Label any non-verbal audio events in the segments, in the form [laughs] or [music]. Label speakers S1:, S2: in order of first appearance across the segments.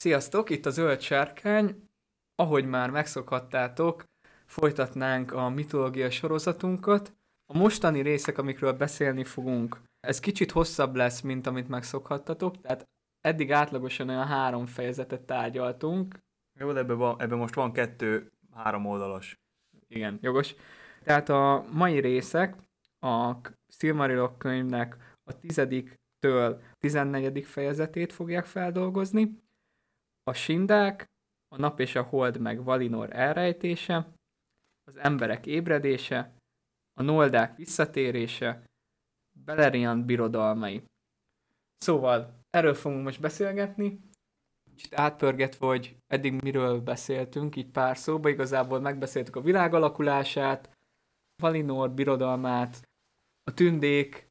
S1: Sziasztok, itt a Zöld Sárkány. Ahogy már megszokhattátok, folytatnánk a mitológia sorozatunkat. A mostani részek, amikről beszélni fogunk, ez kicsit hosszabb lesz, mint amit megszokhattatok, tehát eddig átlagosan olyan három fejezetet tárgyaltunk.
S2: Jó, de ebben, van, ebben most van kettő három oldalas.
S1: Igen, jogos. Tehát a mai részek a Silmarilok könyvnek a tizediktől 14. fejezetét fogják feldolgozni, a Sindák, a Nap és a Hold meg Valinor elrejtése, az emberek ébredése, a Noldák visszatérése, Beleriand birodalmai. Szóval erről fogunk most beszélgetni, kicsit átpörgetve, hogy eddig miről beszéltünk, így pár szóba, igazából megbeszéltük a világ alakulását, Valinor birodalmát, a tündék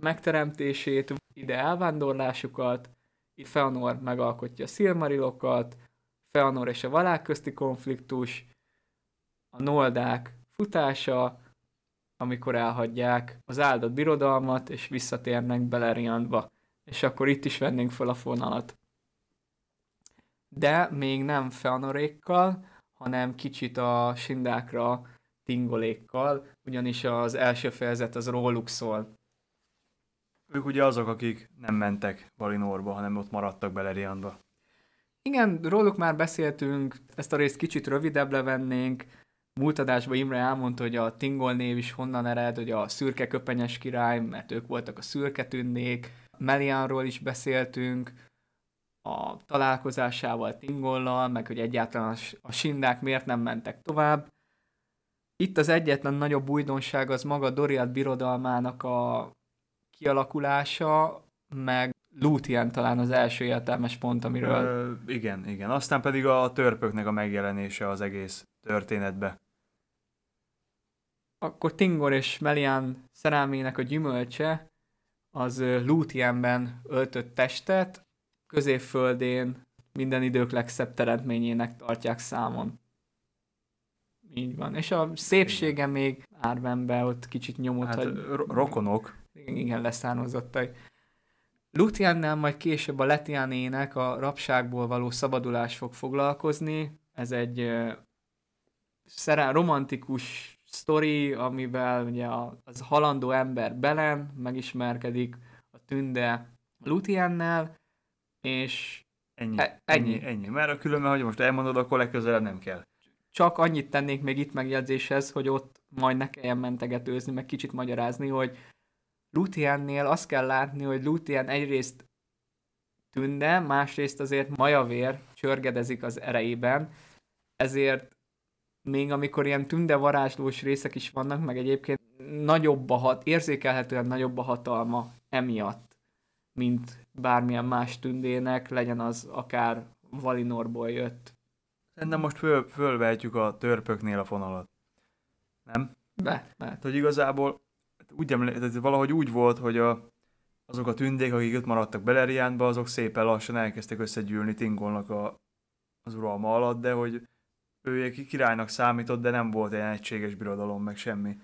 S1: megteremtését, ide elvándorlásukat, Feanor megalkotja a Silmarilokat, Feanor és a valák közti konfliktus, a Noldák futása, amikor elhagyják az áldott birodalmat, és visszatérnek Beleriandba. És akkor itt is vennénk fel a fonalat. De még nem Feanorékkal, hanem kicsit a sindákra tingolékkal, ugyanis az első fejezet az róluk szól.
S2: Ők ugye azok, akik nem mentek Valinorba, hanem ott maradtak Beleriandba.
S1: Igen, róluk már beszéltünk, ezt a részt kicsit rövidebb levennénk. Múlt adásban Imre elmondta, hogy a Tingol név is honnan ered, hogy a szürke köpenyes király, mert ők voltak a szürke tündék. Melianról is beszéltünk, a találkozásával Tingollal, meg hogy egyáltalán a sindák miért nem mentek tovább. Itt az egyetlen nagyobb újdonság az maga Doriath birodalmának a kialakulása, meg Lúthien talán az első értelmes pont, amiről... Ö,
S2: igen, igen. Aztán pedig a törpöknek a megjelenése az egész történetbe.
S1: Akkor Tingor és Melian szerelmének a gyümölcse az Lúthienben öltött testet, középföldén minden idők legszebb teremtményének tartják számon. Így van. És a szépsége Igen. még Árvenbe ott kicsit nyomott. Hát,
S2: hogy... rokonok
S1: igen, leszármazottai. Luthiannel majd később a Letianének a rabságból való szabadulás fog foglalkozni. Ez egy uh, szerel, romantikus sztori, amivel ugye az halandó ember Belen megismerkedik a tünde Luthiannel, és
S2: ennyi, e- ennyi. ennyi, ennyi. Mert a különben, hogy most elmondod, akkor legközelebb nem kell.
S1: Csak annyit tennék még itt megjegyzéshez, hogy ott majd ne kelljen mentegetőzni, meg kicsit magyarázni, hogy Luthiennél azt kell látni, hogy Luthien egyrészt tünde, másrészt azért majavér csörgedezik az erejében, ezért még amikor ilyen tünde varázslós részek is vannak, meg egyébként nagyobb a hat, érzékelhetően nagyobb a hatalma emiatt, mint bármilyen más tündének, legyen az akár Valinorból jött.
S2: Szerintem most föl, fölvehetjük a törpöknél a fonalat. Nem?
S1: Be, be.
S2: Hogy igazából úgy emlékszem, valahogy úgy volt, hogy a, azok a tündék, akik ott maradtak Beleriánba, azok szépen lassan elkezdtek összegyűlni Tingolnak a, az uralma alatt, de hogy ő királynak számított, de nem volt egy egységes birodalom, meg semmi.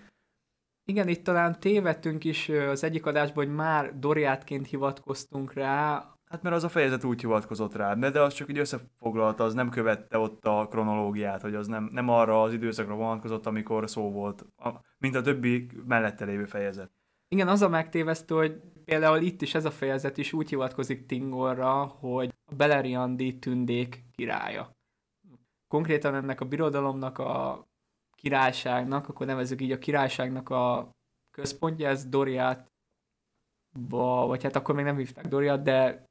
S1: Igen, itt talán tévedtünk is az egyik adásban, hogy már Doriátként hivatkoztunk rá,
S2: Hát mert az a fejezet úgy hivatkozott rá, de, de az csak így összefoglalta, az nem követte ott a kronológiát, hogy az nem, nem arra az időszakra vonatkozott, amikor szó volt, mint a többi mellette lévő fejezet.
S1: Igen, az a megtévesztő, hogy például itt is ez a fejezet is úgy hivatkozik Tingorra, hogy a Beleriandi tündék királya. Konkrétan ennek a birodalomnak a királyságnak, akkor nevezzük így a királyságnak a központja, ez Doriát, vagy hát akkor még nem hívták Doriát, de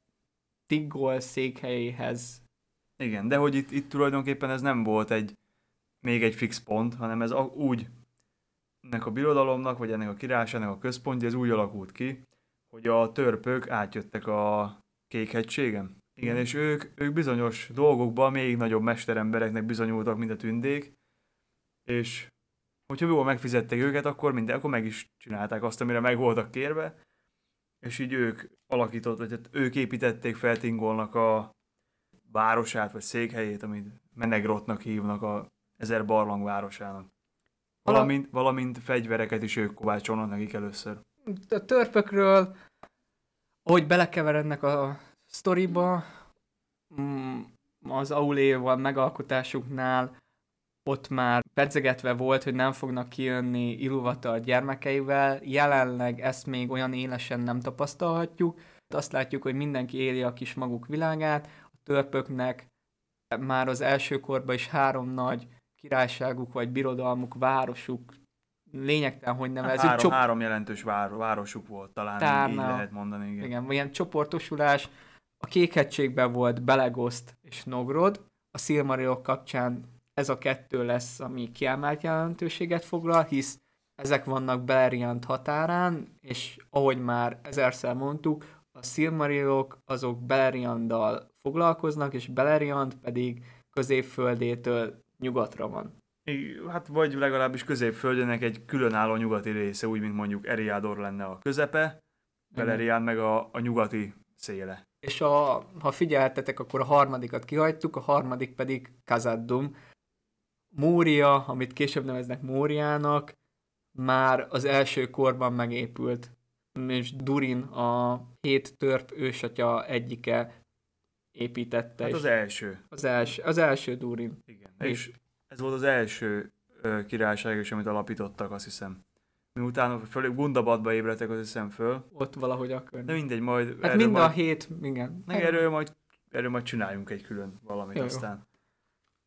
S1: Tigol székhelyéhez.
S2: Igen, de hogy itt, itt tulajdonképpen ez nem volt egy még egy fix pont, hanem ez a, úgy ennek a birodalomnak, vagy ennek a királyságnak a központja, ez úgy alakult ki, hogy a törpök átjöttek a kékhegységen. Igen, és ők, ők bizonyos dolgokban még nagyobb mesterembereknek bizonyultak, mint a tündék, és hogyha jól megfizették őket, akkor minden, akkor meg is csinálták azt, amire meg voltak kérve, és így ők alakított, vagy hát ők építették fel Tingolnak a városát, vagy székhelyét, amit Menegrotnak hívnak a ezer barlang városának. Valamint, valamint fegyvereket is ők kovácsolnak nekik először.
S1: A törpökről, ahogy belekeverednek a sztoriba, mm, az Auléval megalkotásuknál ott már pedzegetve volt, hogy nem fognak kijönni Iluvata gyermekeivel, jelenleg ezt még olyan élesen nem tapasztalhatjuk. Azt látjuk, hogy mindenki éli a kis maguk világát, a törpöknek már az első korban is három nagy királyságuk vagy birodalmuk, városuk, lényegtelen, hogy nevezzük.
S2: Három, csop- három jelentős vár- városuk volt, talán Tárna, így lehet mondani. Igen.
S1: igen, ilyen csoportosulás. A Kékhegységben volt Belegoszt és Nogrod, a Silmarilok kapcsán ez a kettő lesz, ami kiemelt jelentőséget foglal, hisz ezek vannak Beleriand határán, és ahogy már ezerszer mondtuk, a Silmarilok azok Belerianddal foglalkoznak, és Beleriand pedig középföldétől nyugatra van.
S2: Hát vagy legalábbis középföldének egy különálló nyugati része, úgy, mint mondjuk Eriador lenne a közepe, Beleriand meg a, a nyugati széle.
S1: És a, ha figyeltetek, akkor a harmadikat kihagytuk, a harmadik pedig Kazaddum, Mória, amit később neveznek Móriának, már az első korban megépült, és Durin a hét törp ősatya egyike építette.
S2: Hát az első.
S1: Az első, az első Durin.
S2: Igen. És, és ez volt az első ö, királyság is, amit alapítottak, azt hiszem. Miután föl, Gundabadba ébredtek, azt hiszem föl.
S1: Ott valahogy akkor.
S2: De mindegy, majd...
S1: Hát mind majd, a hét, igen.
S2: Erről majd, erről majd csináljunk egy külön valamit jó, aztán. Jó.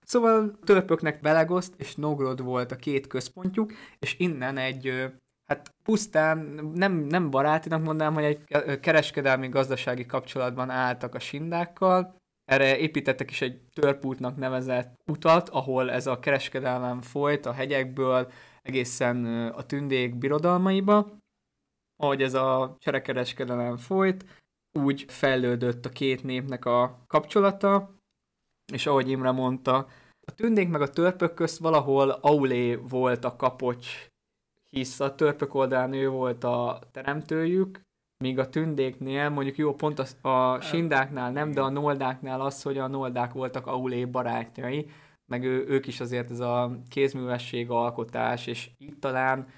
S1: Szóval törpöknek Belegoszt és Nogrod volt a két központjuk, és innen egy, hát pusztán, nem, nem barátinak mondanám, hogy egy kereskedelmi gazdasági kapcsolatban álltak a sindákkal, erre építettek is egy törpútnak nevezett utat, ahol ez a kereskedelem folyt a hegyekből egészen a tündék birodalmaiba. Ahogy ez a cserekereskedelem folyt, úgy fejlődött a két népnek a kapcsolata, és ahogy Imre mondta, a tündék meg a törpök közt valahol Aulé volt a kapocs, hisz a törpök oldalán ő volt a teremtőjük, míg a tündéknél, mondjuk jó, pont a, a sindáknál nem, de a noldáknál az, hogy a noldák voltak Aulé barátjai, meg ő, ők is azért ez a kézművesség alkotás, és itt talán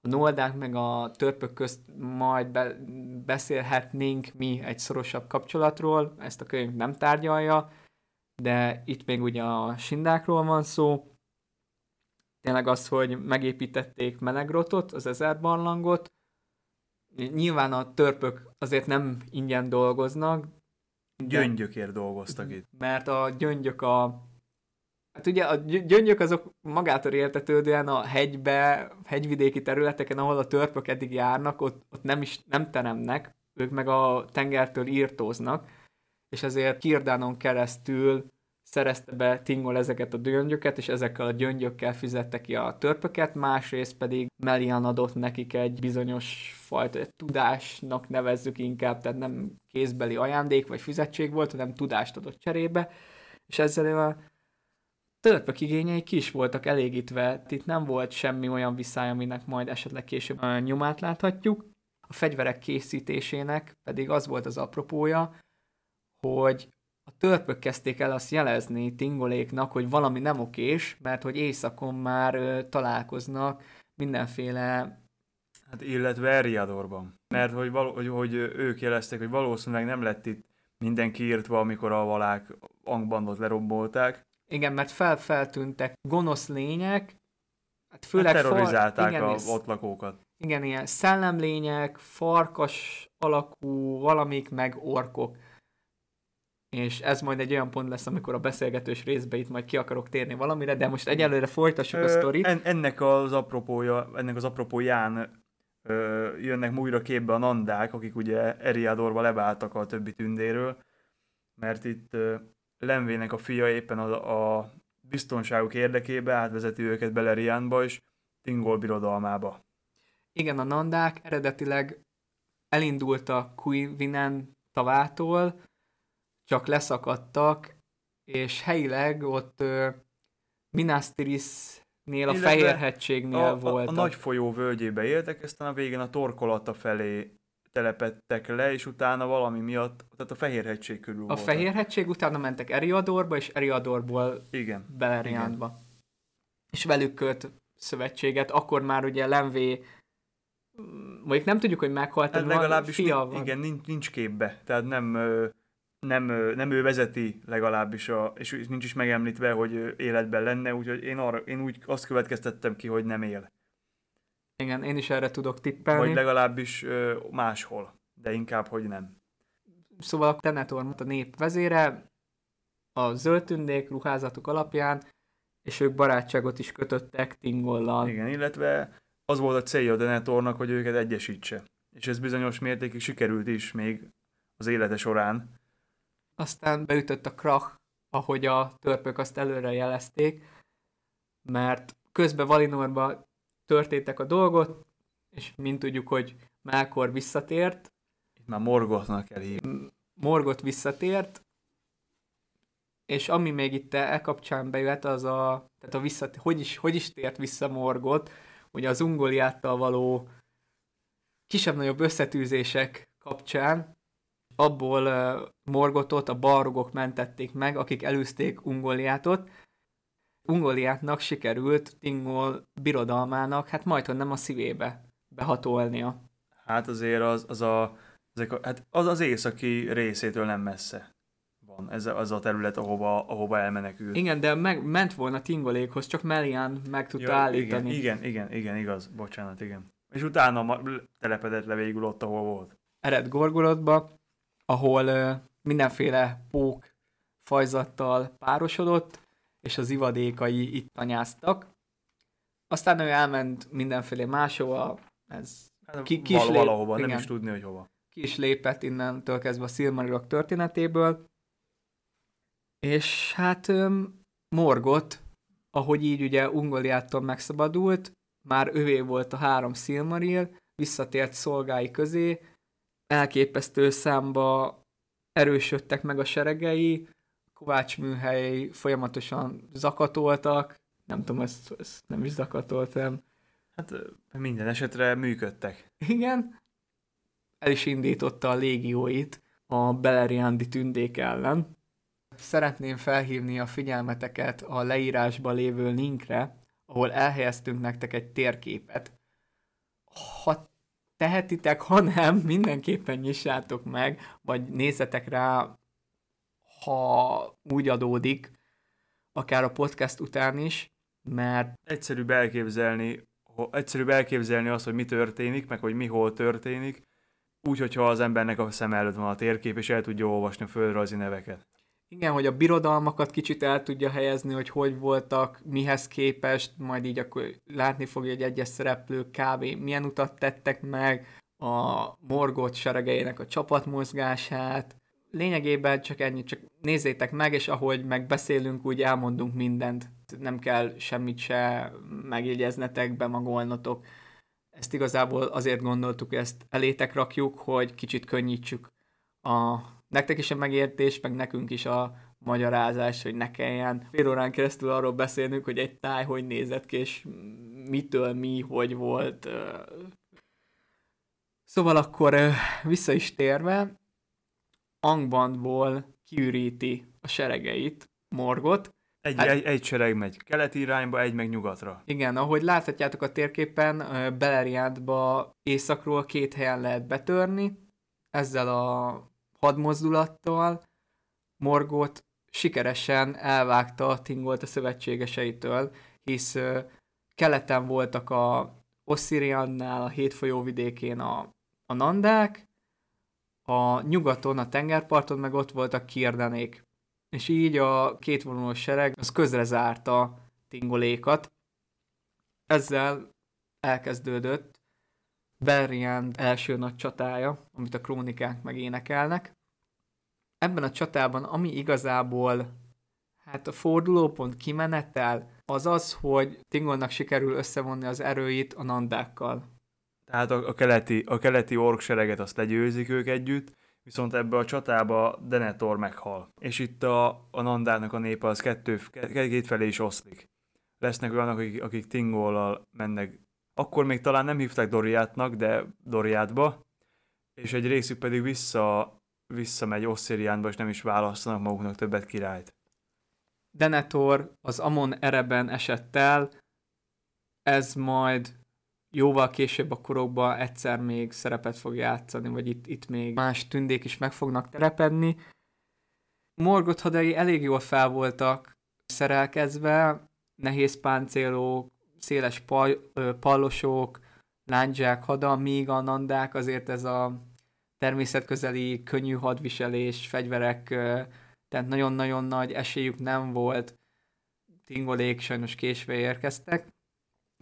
S1: a noldák meg a törpök közt majd be, beszélhetnénk mi egy szorosabb kapcsolatról, ezt a könyv nem tárgyalja, de itt még ugye a sindákról van szó, tényleg az, hogy megépítették Melegrotot, az ezer barlangot, nyilván a törpök azért nem ingyen dolgoznak.
S2: Gyöngyökért dolgoztak itt.
S1: Mert a gyöngyök a Hát ugye a gyöngyök azok magától értetődően a hegybe, hegyvidéki területeken, ahol a törpök eddig járnak, ott, ott nem is nem teremnek, ők meg a tengertől írtóznak, és ezért Kirdánon keresztül szerezte be Tingol ezeket a gyöngyöket, és ezekkel a gyöngyökkel fizette ki a törpöket, másrészt pedig Melian adott nekik egy bizonyos fajta egy tudásnak nevezzük inkább, tehát nem kézbeli ajándék vagy fizetség volt, hanem tudást adott cserébe, és ezzel a törpök igényei kis voltak elégítve, itt nem volt semmi olyan viszály, aminek majd esetleg később nyomát láthatjuk. A fegyverek készítésének pedig az volt az apropója, hogy a törpök kezdték el azt jelezni tingoléknak, hogy valami nem okés, mert hogy éjszakon már ö, találkoznak mindenféle...
S2: Hát illetve Eriadorban. Mert hogy, való, hogy, hogy ők jelezték, hogy valószínűleg nem lett itt minden kiírtva, amikor a valák Angbandot lerombolták.
S1: Igen, mert felfeltűntek gonosz lények, hát főleg
S2: hát terrorizálták far... igen, a ott lakókat.
S1: Igen, ilyen szellemlények, farkas alakú valamik, meg orkok és ez majd egy olyan pont lesz, amikor a beszélgetős részbe itt majd ki akarok térni valamire, de most egyelőre folytassuk Ö, a sztorit.
S2: En, ennek az apropója, ennek az apropóján ö, jönnek újra képbe a nandák, akik ugye Eriadorba leváltak a többi tündéről, mert itt ö, Lenvének a fia éppen a, a biztonságuk érdekébe átvezeti őket Beleriánba és Tingol birodalmába.
S1: Igen, a nandák eredetileg elindultak Kuivinen tavától, csak leszakadtak, és helyileg ott uh, Minastirisnél, a Fehérhegységnél a, voltak.
S2: A, a nagy folyó völgyébe éltek, aztán a végén a torkolata felé telepettek le, és utána valami miatt, tehát a Fehérhegység körül A
S1: voltak. Fehérhegység utána mentek Eriadorba, és Eriadorból Igen. Beleriandba. És velük költ szövetséget, akkor már ugye Lenvé mondjuk nem tudjuk, hogy meghalt, hát
S2: legalábbis fia van. Igen, nincs, nincs képbe, tehát nem nem, nem ő vezeti legalábbis, a, és nincs is megemlítve, hogy életben lenne, úgyhogy én, arra, én úgy azt következtettem ki, hogy nem él.
S1: Igen, én is erre tudok tippelni.
S2: Vagy legalábbis máshol, de inkább, hogy nem.
S1: Szóval a Tenetor a nép vezére, a zöld tündék ruházatuk alapján, és ők barátságot is kötöttek Tingollal.
S2: Igen, illetve az volt a célja a Denetornak, hogy őket egyesítse. És ez bizonyos mértékig sikerült is még az élete során.
S1: Aztán beütött a krach, ahogy a törpök azt előre jelezték, mert közben Valinorba történtek a dolgot, és mint tudjuk, hogy Melkor visszatért.
S2: Itt már Morgotnak elhív.
S1: Morgot visszatért, és ami még itt e kapcsán bejött, az a, tehát a visszat, hogy is, hogy is tért vissza Morgot, ugye az Ungoliáttal való kisebb-nagyobb összetűzések kapcsán, abból Morgotot a balrogok mentették meg, akik elűzték Ungoliátot. Ungoliátnak sikerült Tingol birodalmának, hát majdhogy nem a szívébe behatolnia.
S2: Hát azért az, az a, ezek a, hát az az északi részétől nem messze van ez az a terület, ahova, ahova elmenekült.
S1: Igen, de meg, ment volna Tingolékhoz, csak Melian meg tudta ja, állítani.
S2: Igen, igen, igen, igen, igaz, bocsánat, igen. És utána telepedett le végül ott, ahol volt.
S1: Ered Gorgolotba, ahol mindenféle pók fajzattal párosodott, és az ivadékai itt anyáztak. Aztán ő elment mindenféle máshova, ez
S2: hát, ki, ki val- lép, valahova, igen, nem is tudni, hogy hova.
S1: Ki is lépett innentől kezdve a Silmarilok történetéből, és hát Morgot, ahogy így ugye Ungoliától megszabadult, már övé volt a három Silmaril, visszatért szolgái közé, elképesztő számba erősödtek meg a seregei, Kovács műhelyei folyamatosan zakatoltak, nem tudom, ezt, ezt nem is zakatoltam.
S2: Hát minden esetre működtek.
S1: Igen. El is indította a légióit a Beleriandi tündék ellen. Szeretném felhívni a figyelmeteket a leírásban lévő linkre, ahol elhelyeztünk nektek egy térképet. Ha tehetitek, ha nem, mindenképpen nyissátok meg, vagy nézzetek rá, ha úgy adódik, akár a podcast után is, mert...
S2: Egyszerűbb elképzelni, egyszerűbb elképzelni azt, hogy mi történik, meg hogy mi hol történik, úgy, hogyha az embernek a szem előtt van a térkép, és el tudja olvasni a földrajzi neveket.
S1: Igen, hogy a birodalmakat kicsit el tudja helyezni, hogy hogy voltak, mihez képest, majd így akkor látni fogja, hogy egyes szereplők kb. milyen utat tettek meg, a Morgot seregeinek a csapatmozgását. Lényegében csak ennyit, csak nézzétek meg, és ahogy megbeszélünk, úgy elmondunk mindent. Nem kell semmit se megjegyeznetek, bemagolnotok. Ezt igazából azért gondoltuk, ezt elétek rakjuk, hogy kicsit könnyítsük a nektek is a megértés, meg nekünk is a magyarázás, hogy ne kelljen fél órán keresztül arról beszélnünk, hogy egy táj hogy nézett ki, és mitől mi, hogy volt. Szóval akkor vissza is térve, Angbandból kiüríti a seregeit, Morgot.
S2: Egy, hát, egy, egy sereg megy keleti irányba, egy meg nyugatra.
S1: Igen, ahogy láthatjátok a térképen, Beleriandba északról két helyen lehet betörni, ezzel a hadmozdulattal Morgot sikeresen elvágta Tingolt a szövetségeseitől, hisz keleten voltak a Ossiriannál, a hétfolyó vidékén a, a Nandák, a nyugaton, a tengerparton meg ott voltak Kirdenék. És így a kétvonulós sereg az közre zárta Tingolékat. Ezzel elkezdődött Belriand első nagy csatája, amit a krónikák megénekelnek. Ebben a csatában, ami igazából hát a fordulópont kimenetel, az az, hogy Tingolnak sikerül összevonni az erőit a nandákkal.
S2: Tehát a, a keleti, a keleti orksereget azt legyőzik ők együtt, viszont ebbe a csatába Denethor meghal. És itt a, a nandának a népe az kettő, két felé is oszlik. Lesznek olyanok, akik, akik Tingollal mennek akkor még talán nem hívták Doriátnak, de Doriátba, és egy részük pedig vissza, visszamegy Osszériánba, és nem is választanak maguknak többet királyt.
S1: Denethor az Amon ereben esett el, ez majd jóval később a korokban egyszer még szerepet fog játszani, vagy itt, itt még más tündék is meg fognak terepedni, Morgoth hadai elég jól fel voltak szerelkezve, nehéz páncélók, széles pal, pallosok, lándzsák, hada, míg a nandák azért ez a természetközeli könnyű hadviselés, fegyverek, tehát nagyon-nagyon nagy esélyük nem volt. Tingolék sajnos késve érkeztek.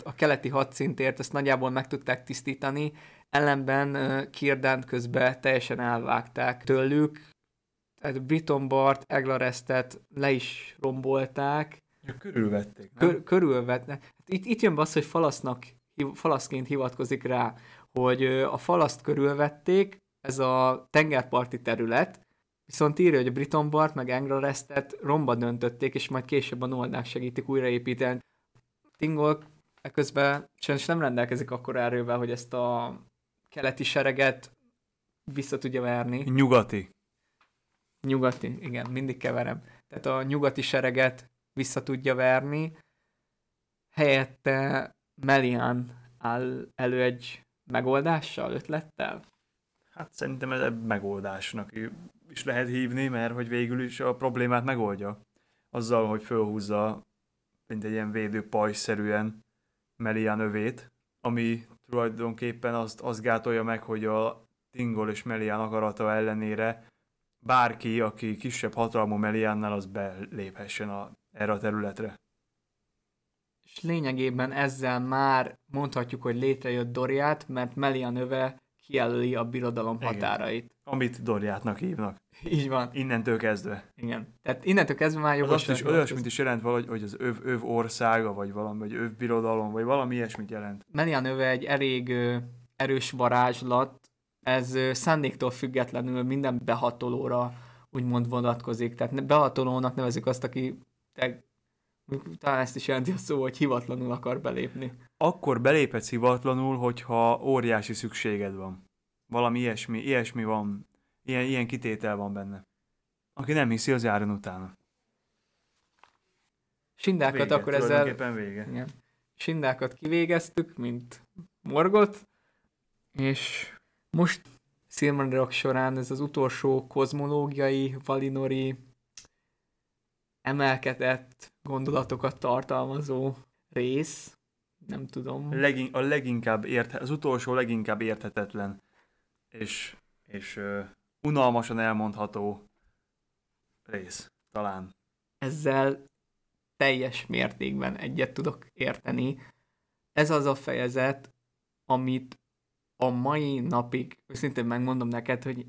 S1: A keleti hadszintért ezt nagyjából meg tudták tisztítani, ellenben Kirdant közben teljesen elvágták tőlük, tehát Brittonbart, Eglarestet le is rombolták.
S2: Körülvették,
S1: nem? Kör, körülvetnek. Hát itt, itt jön be az, hogy falasznak, falaszként hivatkozik rá, hogy a falaszt körülvették, ez a tengerparti terület, viszont írja, hogy a Brittonbart meg Eglarestet romba döntötték, és majd később a Noldák segítik újraépíteni. Tingol közben sajnos nem rendelkezik akkor erővel, hogy ezt a keleti sereget vissza tudja verni.
S2: Nyugati.
S1: Nyugati, igen, mindig keverem. Tehát a nyugati sereget vissza tudja verni, helyette Melian áll elő egy megoldással, ötlettel?
S2: Hát szerintem ez megoldásnak is lehet hívni, mert hogy végül is a problémát megoldja. Azzal, hogy fölhúzza, mint egy ilyen védő pajszerűen Melian övét, ami tulajdonképpen azt, azt gátolja meg, hogy a Tingol és Melian akarata ellenére bárki, aki kisebb hatalmú Meliannál, az beléphessen a, erre a területre.
S1: És lényegében ezzel már mondhatjuk, hogy létrejött Doriát, mert Melian öve kijelöli a birodalom Igen. határait.
S2: Amit Doriátnak hívnak.
S1: Így van.
S2: Innentől kezdve.
S1: Igen. Tehát innentől kezdve már
S2: jogos. Az azt is olyasmit is jelent valahogy, hogy az öv, öv országa, vagy valami, vagy öv birodalom, vagy valami ilyesmit jelent.
S1: Melian öve egy elég ö, erős varázslat, ez ö, szándéktól függetlenül minden behatolóra úgymond vonatkozik. Tehát behatolónak nevezik azt, aki te, talán ezt is jelenti a szó, hogy hivatlanul akar belépni.
S2: Akkor beléphetsz hivatlanul, hogyha óriási szükséged van. Valami ilyesmi, ilyesmi van Ilyen, ilyen kitétel van benne. Aki nem hiszi, az járjon utána.
S1: Sindákat vége, akkor ezzel...
S2: vége.
S1: Igen. Sindákat kivégeztük, mint morgot, és most Silmarillok során ez az utolsó kozmológiai, valinori, emelkedett gondolatokat tartalmazó rész, nem tudom.
S2: Legin, a leginkább érthe, az utolsó leginkább érthetetlen, és, és unalmasan elmondható rész, talán.
S1: Ezzel teljes mértékben egyet tudok érteni. Ez az a fejezet, amit a mai napig, őszintén megmondom neked, hogy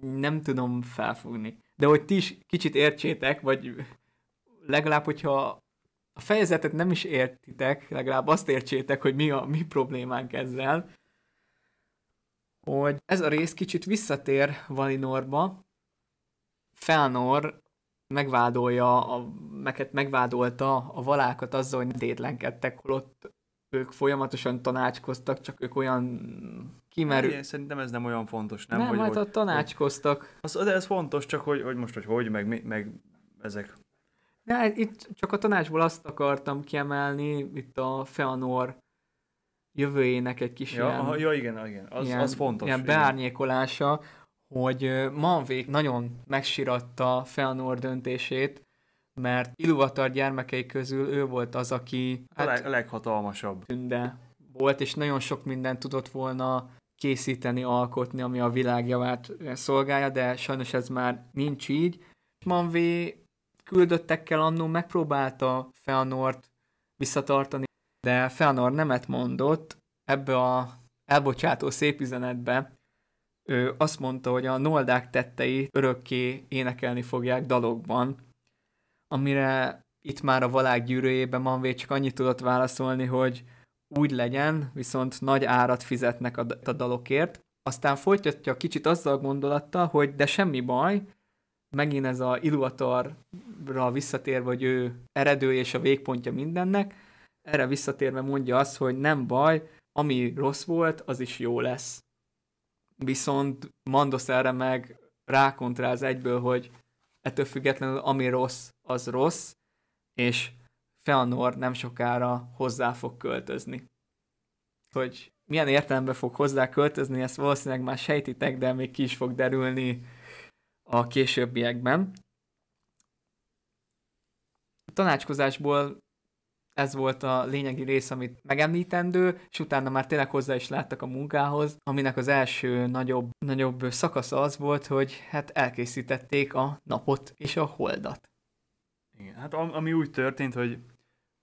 S1: nem tudom felfogni. De hogy ti is kicsit értsétek, vagy legalább, hogyha a fejezetet nem is értitek, legalább azt értsétek, hogy mi a mi problémánk ezzel, hogy ez a rész kicsit visszatér Valinorba. Felnor megvádolja, a, meket megvádolta a valákat azzal, hogy tétlenkedtek, holott ők folyamatosan tanácskoztak, csak ők olyan kimerül.
S2: Igen, szerintem ez nem olyan fontos, nem?
S1: Nem,
S2: hogy,
S1: hát hogy, tanácskoztak.
S2: Az, de ez fontos, csak hogy, hogy most, hogy hogy, meg, meg ezek.
S1: De itt csak a tanácsból azt akartam kiemelni, itt a Feanor jövőjének egy kis
S2: ja,
S1: ilyen...
S2: Aha, ja, igen, igen. Az, ilyen, az fontos.
S1: Ilyen beárnyékolása, hogy Manvék nagyon megsiratta Feanor döntését, mert Iluvatar gyermekei közül ő volt az, aki...
S2: Hát, a, leg, a leghatalmasabb.
S1: Tünde volt, és nagyon sok mindent tudott volna készíteni, alkotni, ami a világjavát szolgálja, de sajnos ez már nincs így. Manvé küldöttekkel annó megpróbálta Feanort visszatartani, de Feanor nemet mondott, ebbe a elbocsátó szép üzenetbe ő azt mondta, hogy a Noldák tettei örökké énekelni fogják dalokban, amire itt már a valág gyűrőjében Manvé csak annyit tudott válaszolni, hogy úgy legyen, viszont nagy árat fizetnek a, a dalokért. Aztán folytatja kicsit azzal a gondolattal, hogy de semmi baj, megint ez a Iluvatarra visszatérve, hogy ő eredő és a végpontja mindennek, erre visszatérve mondja azt, hogy nem baj, ami rossz volt, az is jó lesz. Viszont Mandos erre meg rákontráz egyből, hogy ettől függetlenül ami rossz, az rossz, és Feanor nem sokára hozzá fog költözni. Hogy milyen értelemben fog hozzá költözni, ezt valószínűleg már sejtitek, de még ki is fog derülni a későbbiekben. A tanácskozásból ez volt a lényegi rész, amit megemlítendő, és utána már tényleg hozzá is láttak a munkához, aminek az első nagyobb, nagyobb szakasza az volt, hogy hát elkészítették a napot és a holdat.
S2: Igen, hát ami úgy történt, hogy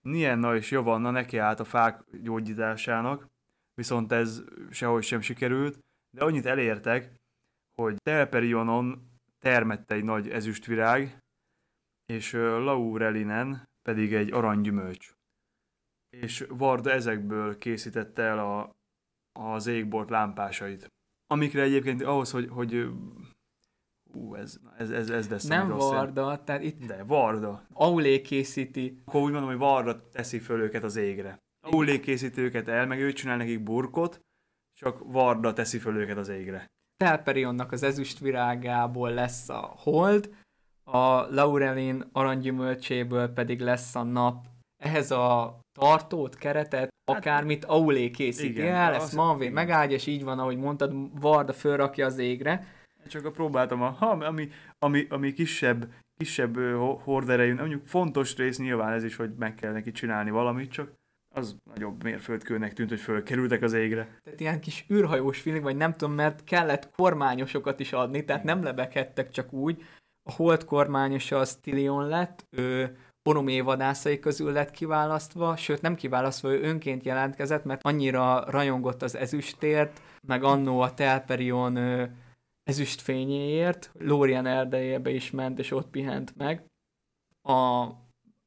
S2: Nienna és Jovanna neki állt a fák gyógyításának, viszont ez sehogy sem sikerült, de annyit elértek, hogy Telperionon termette egy nagy ezüstvirág, és Laurelinen pedig egy aranygyümölcs. És Varda ezekből készítette el a, az égbolt lámpásait. Amikre egyébként ahhoz, hogy, hogy Ú, ez, ez, ez, ez lesz
S1: Nem Varda, tehát itt...
S2: De, Varda.
S1: Aulé készíti.
S2: Akkor úgy mondom, hogy Varda teszi föl őket az égre. Aulé készíti őket el, meg ő csinál nekik burkot, csak Varda teszi föl őket az égre.
S1: Telperionnak az ezüstvirágából lesz a hold, a Laurelin aranygyümölcséből pedig lesz a nap. Ehhez a tartót, keretet, hát, akármit Aulé készíti igen, el, ezt Manvé megáldja, és így van, ahogy mondtad, Varda fölrakja az égre.
S2: Csak próbáltam, a, ha, ami, ami, ami kisebb, kisebb horderejű, mondjuk fontos rész nyilván ez is, hogy meg kell neki csinálni valamit, csak az nagyobb mérföldkőnek tűnt, hogy fölkerültek az égre.
S1: Tehát ilyen kis űrhajós feeling, vagy nem tudom, mert kellett kormányosokat is adni, tehát nem lebeghettek csak úgy. A hold kormányosa az Tilion lett, ő Oromé vadászai közül lett kiválasztva, sőt nem kiválasztva, ő önként jelentkezett, mert annyira rajongott az ezüstért, meg annó a Telperion ezüstfényéért, Lórien erdejébe is ment, és ott pihent meg. A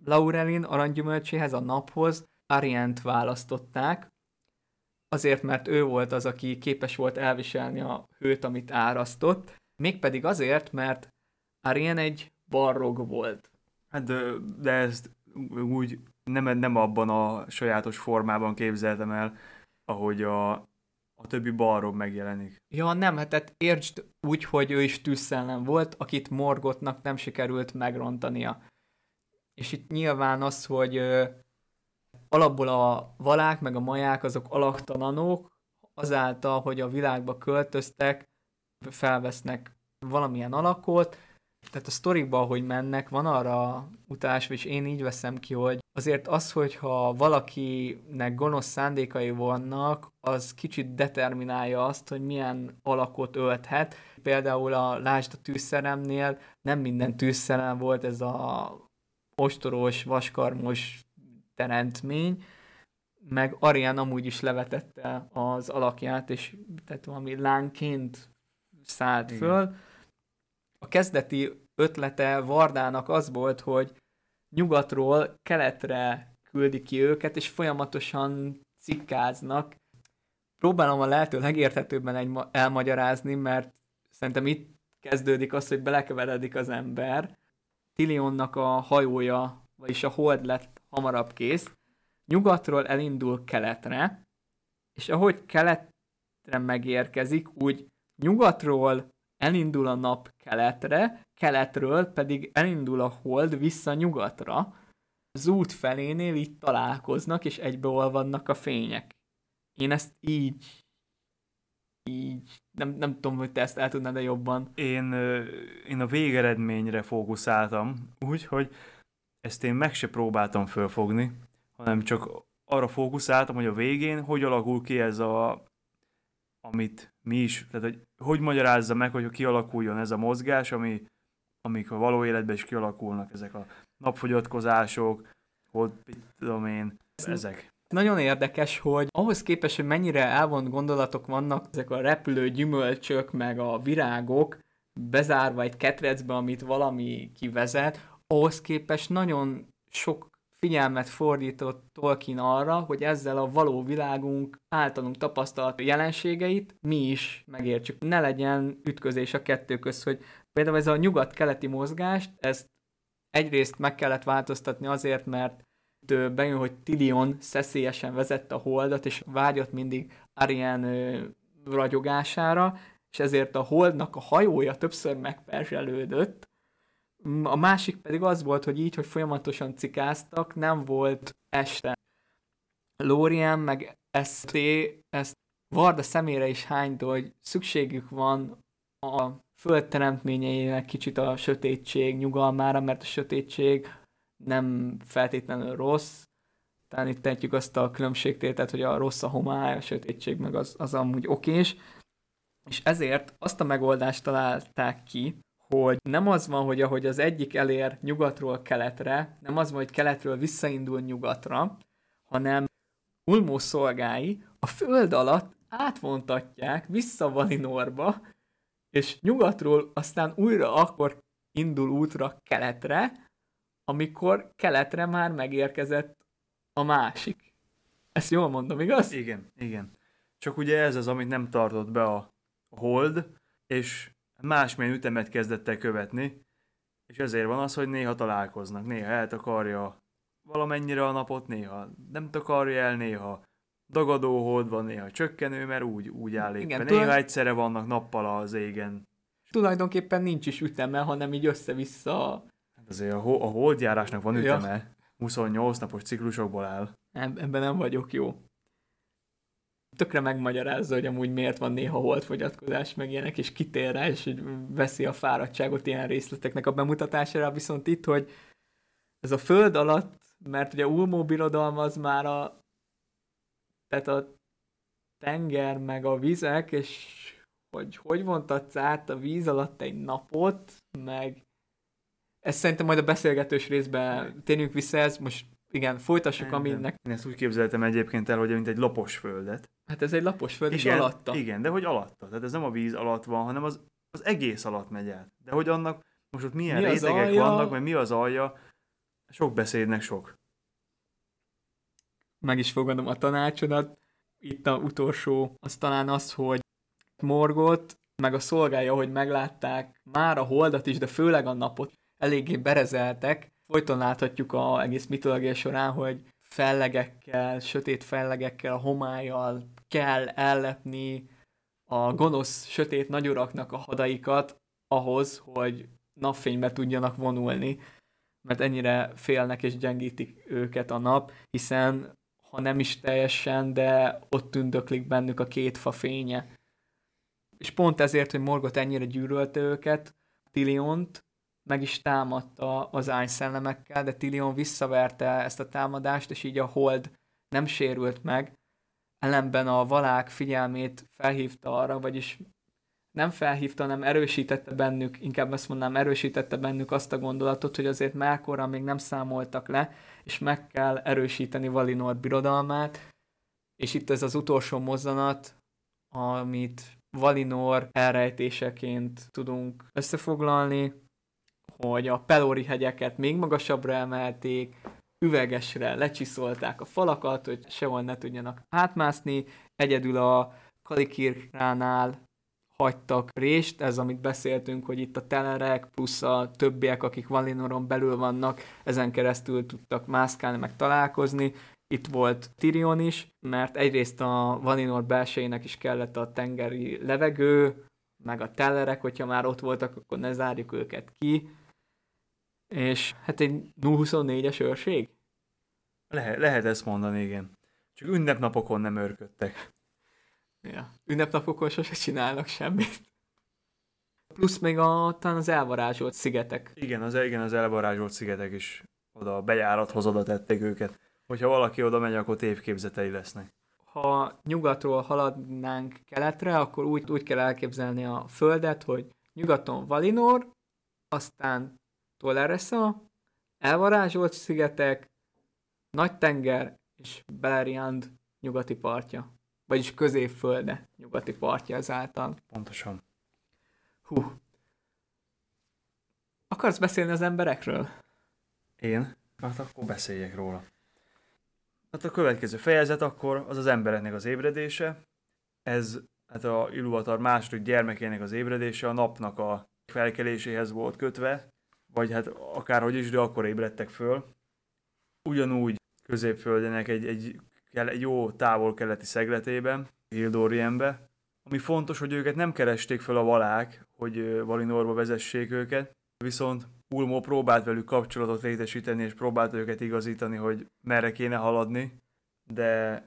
S1: Laurelin aranygyümölcséhez, a naphoz Arient választották, azért, mert ő volt az, aki képes volt elviselni a hőt, amit árasztott, mégpedig azért, mert Arien egy barrog volt.
S2: Hát de, de ezt úgy nem, nem abban a sajátos formában képzeltem el, ahogy a, a többi balrog megjelenik.
S1: Ja, nem, hát tehát értsd úgy, hogy ő is tűzszellem volt, akit Morgotnak nem sikerült megrontania. És itt nyilván az, hogy ö, alapból a valák meg a maják azok alaktalanok, azáltal, hogy a világba költöztek, felvesznek valamilyen alakot, tehát a sztorikban, hogy mennek, van arra utás, és én így veszem ki, hogy azért az, hogyha valakinek gonosz szándékai vannak, az kicsit determinálja azt, hogy milyen alakot ölthet. Például a Lásd a tűzszeremnél nem minden tűzszerem volt ez a ostoros, vaskarmos teremtmény, meg Arián amúgy is levetette az alakját, és tehát valami lánként szállt Igen. föl. A kezdeti ötlete Vardának az volt, hogy nyugatról keletre küldi ki őket, és folyamatosan cikkáznak. Próbálom a lehető legérthetőbben egy elmagyarázni, mert szerintem itt kezdődik az, hogy belekeveredik az ember. Tilionnak a hajója, vagyis a hold lett hamarabb kész. Nyugatról elindul keletre, és ahogy keletre megérkezik, úgy nyugatról elindul a nap keletre, keletről pedig elindul a hold vissza nyugatra, az út felénél így találkoznak, és egybeolvadnak a fények. Én ezt így, így, nem, nem tudom, hogy te ezt el tudnád de jobban.
S2: Én, én a végeredményre fókuszáltam, úgyhogy ezt én meg se próbáltam fölfogni, hanem csak arra fókuszáltam, hogy a végén hogy alakul ki ez a, amit mi is, tehát hogy, hogy magyarázza meg, hogy kialakuljon ez a mozgás, ami, amik a való életben is kialakulnak, ezek a napfogyatkozások, hogy tudom én, ezek.
S1: Nagyon érdekes, hogy ahhoz képest, hogy mennyire elvont gondolatok vannak, ezek a repülő gyümölcsök, meg a virágok bezárva egy ketrecbe, amit valami kivezet, ahhoz képest nagyon sok figyelmet fordított Tolkien arra, hogy ezzel a való világunk általunk tapasztalt jelenségeit mi is megértsük. Ne legyen ütközés a kettő közt, hogy például ez a nyugat-keleti mozgást, ezt egyrészt meg kellett változtatni azért, mert bejön, hogy Tilion szeszélyesen vezette a holdat, és vágyott mindig Ariane ragyogására, és ezért a holdnak a hajója többször megperzselődött, a másik pedig az volt, hogy így, hogy folyamatosan cikáztak, nem volt este. Lórien meg ST ezt Varda szemére is hányta, hogy szükségük van a föld teremtményeinek kicsit a sötétség nyugalmára, mert a sötétség nem feltétlenül rossz, talán itt tehetjük azt a különbségtételt, hogy a rossz a homály, a sötétség meg az, az amúgy okés, és ezért azt a megoldást találták ki, hogy nem az van, hogy ahogy az egyik elér nyugatról keletre, nem az van, hogy keletről visszaindul nyugatra, hanem Ulmó szolgái a föld alatt átvontatják vissza Valinorba, és nyugatról aztán újra akkor indul útra keletre, amikor keletre már megérkezett a másik. Ezt jól mondom, igaz?
S2: Igen, igen. Csak ugye ez az, amit nem tartott be a hold, és másmilyen ütemet kezdett el követni, és ezért van az, hogy néha találkoznak, néha eltakarja valamennyire a napot, néha nem takarja el, néha dagadó hold van, néha csökkenő, mert úgy, úgy áll éppen. Igen, néha egyszerre vannak nappal az égen.
S1: Tulajdonképpen nincs is üteme, hanem így össze-vissza.
S2: Hát azért a, ho- a holdjárásnak van üteme. Ja. 28 napos ciklusokból áll.
S1: Ebben nem vagyok jó tökre megmagyarázza, hogy amúgy miért van néha holdfogyatkozás, meg ilyenek, és kitér rá, és hogy veszi a fáradtságot ilyen részleteknek a bemutatására, viszont itt, hogy ez a föld alatt, mert ugye Ulmó birodalom az már a tehát a tenger, meg a vizek, és hogy hogy vontatsz át a víz alatt egy napot, meg ezt szerintem majd a beszélgetős részben térjünk vissza, ez most igen, folytassuk, aminek...
S2: Én ezt úgy képzeltem egyébként el, hogy mint egy lapos földet.
S1: Hát ez egy lapos föld, és alatta.
S2: Igen, de hogy alatta. Tehát ez nem a víz alatt van, hanem az, az egész alatt megy át. De hogy annak most ott milyen mi rétegek alja? vannak, vagy mi az alja, sok beszédnek sok.
S1: Meg is fogadom a tanácsodat. Itt a utolsó, az talán az, hogy Morgot, meg a szolgája, hogy meglátták már a holdat is, de főleg a napot eléggé berezeltek. Folyton láthatjuk a egész mitológia során, hogy fellegekkel, sötét fellegekkel, homályjal kell ellepni a gonosz, sötét nagyuraknak a hadaikat ahhoz, hogy napfénybe tudjanak vonulni, mert ennyire félnek és gyengítik őket a nap, hiszen ha nem is teljesen, de ott tündöklik bennük a két fa fénye. És pont ezért, hogy Morgot ennyire gyűrölte őket, Tiliont meg is támadta az ányszellemekkel, de Tilion visszaverte ezt a támadást, és így a hold nem sérült meg, ellenben a valák figyelmét felhívta arra, vagyis nem felhívta, hanem erősítette bennük, inkább azt mondanám, erősítette bennük azt a gondolatot, hogy azért Melkorra még nem számoltak le, és meg kell erősíteni Valinor birodalmát, és itt ez az utolsó mozzanat, amit Valinor elrejtéseként tudunk összefoglalni, hogy a Pelori hegyeket még magasabbra emelték, üvegesre lecsiszolták a falakat, hogy sehol ne tudjanak átmászni, egyedül a Kalikirkránál hagytak rést, ez amit beszéltünk, hogy itt a telerek plusz a többiek, akik Valinoron belül vannak, ezen keresztül tudtak mászkálni, meg találkozni. Itt volt Tyrion is, mert egyrészt a Valinor belsejének is kellett a tengeri levegő, meg a tellerek, hogyha már ott voltak, akkor ne zárjuk őket ki és hát egy 0-24-es őrség?
S2: Lehet, lehet ezt mondani, igen. Csak ünnepnapokon nem örködtek.
S1: Ja, ünnepnapokon sose csinálnak semmit. Plusz még a, talán az elvarázsolt szigetek.
S2: Igen, az, igen, az elvarázsolt szigetek is oda a bejárathoz oda tették őket. Hogyha valaki oda megy, akkor tévképzetei lesznek.
S1: Ha nyugatról haladnánk keletre, akkor úgy, úgy kell elképzelni a földet, hogy nyugaton Valinor, aztán Toleresa, elvarázsolt szigetek, nagy tenger és Beleriand nyugati partja. Vagyis középfölde nyugati partja ezáltal.
S2: Pontosan.
S1: Hú. Akarsz beszélni az emberekről?
S2: Én? Hát akkor beszéljek róla. Hát a következő fejezet akkor az az embereknek az ébredése. Ez hát a Iluvatar második gyermekének az ébredése a napnak a felkeléséhez volt kötve, vagy hát akárhogy is, de akkor ébredtek föl. Ugyanúgy középföldenek egy, egy, egy jó távol-keleti szegletében, Hildórienbe, ami fontos, hogy őket nem keresték fel a valák, hogy Valinorba vezessék őket, viszont Ulmo próbált velük kapcsolatot létesíteni, és próbált őket igazítani, hogy merre kéne haladni, de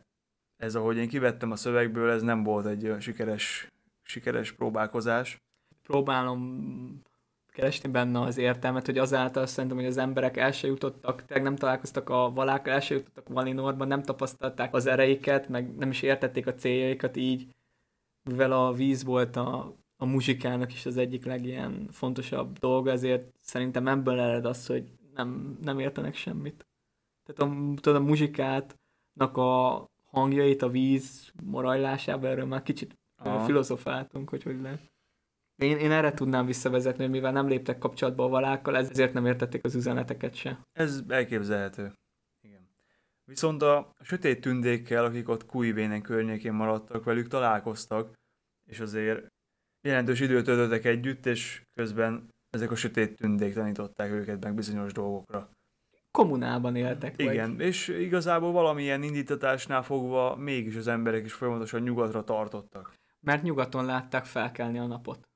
S2: ez, ahogy én kivettem a szövegből, ez nem volt egy sikeres, sikeres próbálkozás.
S1: Próbálom keresni benne az értelmet, hogy azáltal szerintem, hogy az emberek el se jutottak, tényleg nem találkoztak a valákkal, el se jutottak Valinorban, nem tapasztalták az ereiket, meg nem is értették a céljaikat így, mivel a víz volt a, a muzsikának is az egyik legilyen fontosabb dolga, ezért szerintem ebből ered az, hogy nem, nem értenek semmit. Tehát a, tudod, a muzsikátnak a hangjait a víz morajlásában, erről már kicsit Aha. filozofáltunk, hogy hogy lehet. Én, én erre tudnám visszavezetni, hogy mivel nem léptek kapcsolatba a valákkal, ezért nem értették az üzeneteket se.
S2: Ez elképzelhető. Igen. Viszont a sötét tündékkel, akik ott Kuivénen környékén maradtak, velük találkoztak, és azért jelentős időt töltöttek együtt, és közben ezek a sötét tündék tanították őket meg bizonyos dolgokra.
S1: Kommunában éltek.
S2: Igen, vagy. és igazából valamilyen indítatásnál fogva mégis az emberek is folyamatosan nyugatra tartottak.
S1: Mert nyugaton látták felkelni a napot.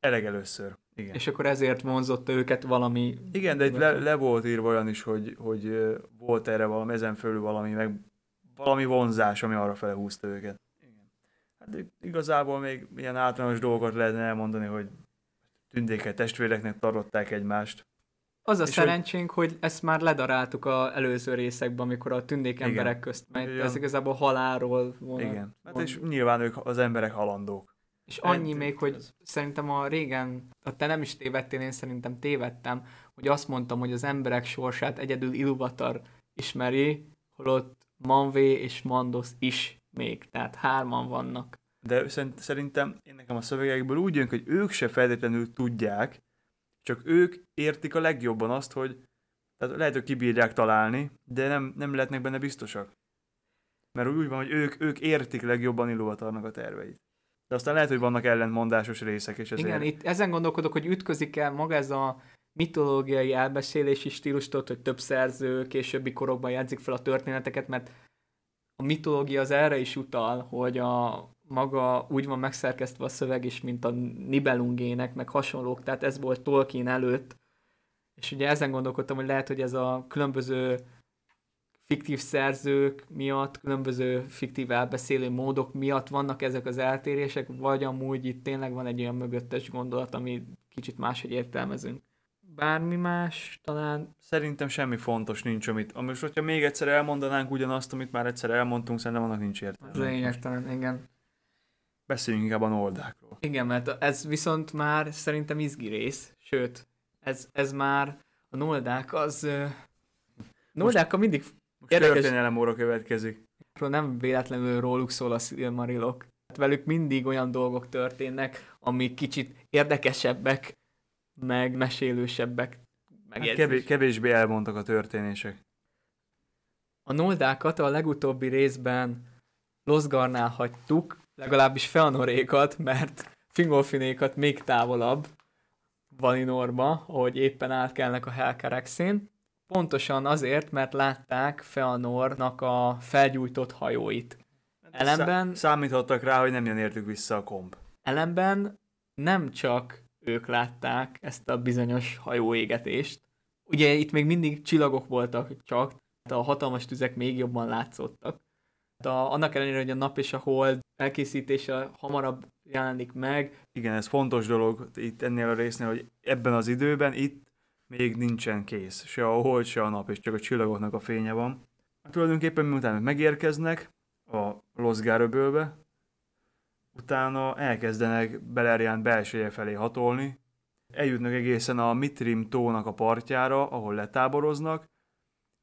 S2: Elegelőször. Igen.
S1: És akkor ezért vonzotta őket valami...
S2: Igen, de itt le, le volt írva olyan is, hogy, hogy volt erre valami, ezen fölül valami, meg valami vonzás, ami arra fele húzta őket. Igen. Hát igazából még ilyen általános dolgokat lehetne elmondani, hogy tündéket testvéreknek tartották egymást.
S1: Az a és szerencsénk, hogy... hogy ezt már ledaráltuk a előző részekben, amikor a tündék emberek Igen. közt megy. Ez igazából halálról
S2: volna. Igen, hát és nyilván ők az emberek halandók.
S1: És annyi még, hogy szerintem a régen, a te nem is tévedtél, én szerintem tévedtem, hogy azt mondtam, hogy az emberek sorsát egyedül Iluvatar ismeri, holott Manvé és Mandos is még, tehát hárman vannak.
S2: De szerintem én nekem a szövegekből úgy jön, hogy ők se feltétlenül tudják, csak ők értik a legjobban azt, hogy tehát lehet, hogy kibírják találni, de nem, nem lehetnek benne biztosak. Mert úgy van, hogy ők, ők értik legjobban Iluvatarnak a terveit. De aztán lehet, hogy vannak ellentmondásos részek, és ezért...
S1: Igen, itt ezen gondolkodok, hogy ütközik el maga ez a mitológiai elbeszélési stílustól, hogy több szerző későbbi korokban jegyzik fel a történeteket, mert a mitológia az erre is utal, hogy a maga úgy van megszerkesztve a szöveg is, mint a Nibelungének, meg hasonlók, tehát ez volt Tolkien előtt, és ugye ezen gondolkodtam, hogy lehet, hogy ez a különböző fiktív szerzők miatt, különböző fiktív elbeszélő módok miatt vannak ezek az eltérések, vagy amúgy itt tényleg van egy olyan mögöttes gondolat, ami kicsit máshogy értelmezünk. Bármi más talán?
S2: Szerintem semmi fontos nincs, amit, most, hogyha még egyszer elmondanánk ugyanazt, amit már egyszer elmondtunk, szerintem annak nincs értelme.
S1: Lényegtelen, igen.
S2: Beszéljünk inkább a noldákról.
S1: Igen, mert ez viszont már szerintem izgi rész, sőt, ez, ez már a noldák az... Noldák mindig
S2: most Érdekes. történelem óra következik.
S1: Nem véletlenül róluk szól a Silmarilok. Hát velük mindig olyan dolgok történnek, amik kicsit érdekesebbek, meg mesélősebbek.
S2: Hát kevés, kevésbé elmondtak a történések.
S1: A noldákat a legutóbbi részben Losgarnál hagytuk, legalábbis Feanorékat, mert Fingolfinékat még távolabb Valinorba, ahogy éppen átkelnek a Helkerexén. Pontosan azért, mert látták Feanornak a felgyújtott hajóit.
S2: Ellenben... Számítottak rá, hogy nem jön értük vissza a komp.
S1: Ellenben nem csak ők látták ezt a bizonyos hajóégetést. Ugye itt még mindig csillagok voltak csak, a hatalmas tüzek még jobban látszottak. De annak ellenére, hogy a nap és a hold elkészítése hamarabb jelenik meg.
S2: Igen, ez fontos dolog itt ennél a résznél, hogy ebben az időben itt még nincsen kész. Se a hold, se a nap, és csak a csillagoknak a fénye van. Hát tulajdonképpen miután megérkeznek a Lozgáröbölbe, utána elkezdenek Beleriand belseje felé hatolni, eljutnak egészen a Mitrim tónak a partjára, ahol letáboroznak,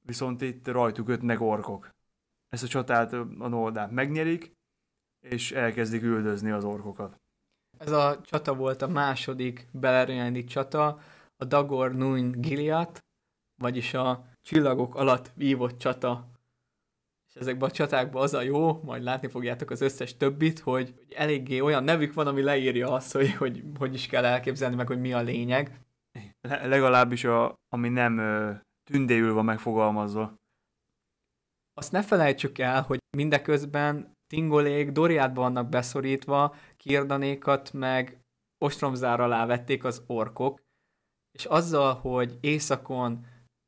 S2: viszont itt rajtuk ötnek orkok. Ezt a csatát a Noldák megnyerik, és elkezdik üldözni az orkokat.
S1: Ez a csata volt a második Beleriandi csata, a Dagor Nuin Giliat, vagyis a csillagok alatt vívott csata. És ezekben a csatákban az a jó, majd látni fogjátok az összes többit, hogy eléggé olyan nevük van, ami leírja azt, hogy hogy, hogy is kell elképzelni, meg hogy mi a lényeg.
S2: Le- legalábbis a, ami nem ö, tündéül van megfogalmazva.
S1: Azt ne felejtsük el, hogy mindeközben Tingolék Doriátban vannak beszorítva, Kirdanékat meg ostromzár alá vették az orkok, és azzal, hogy éjszakon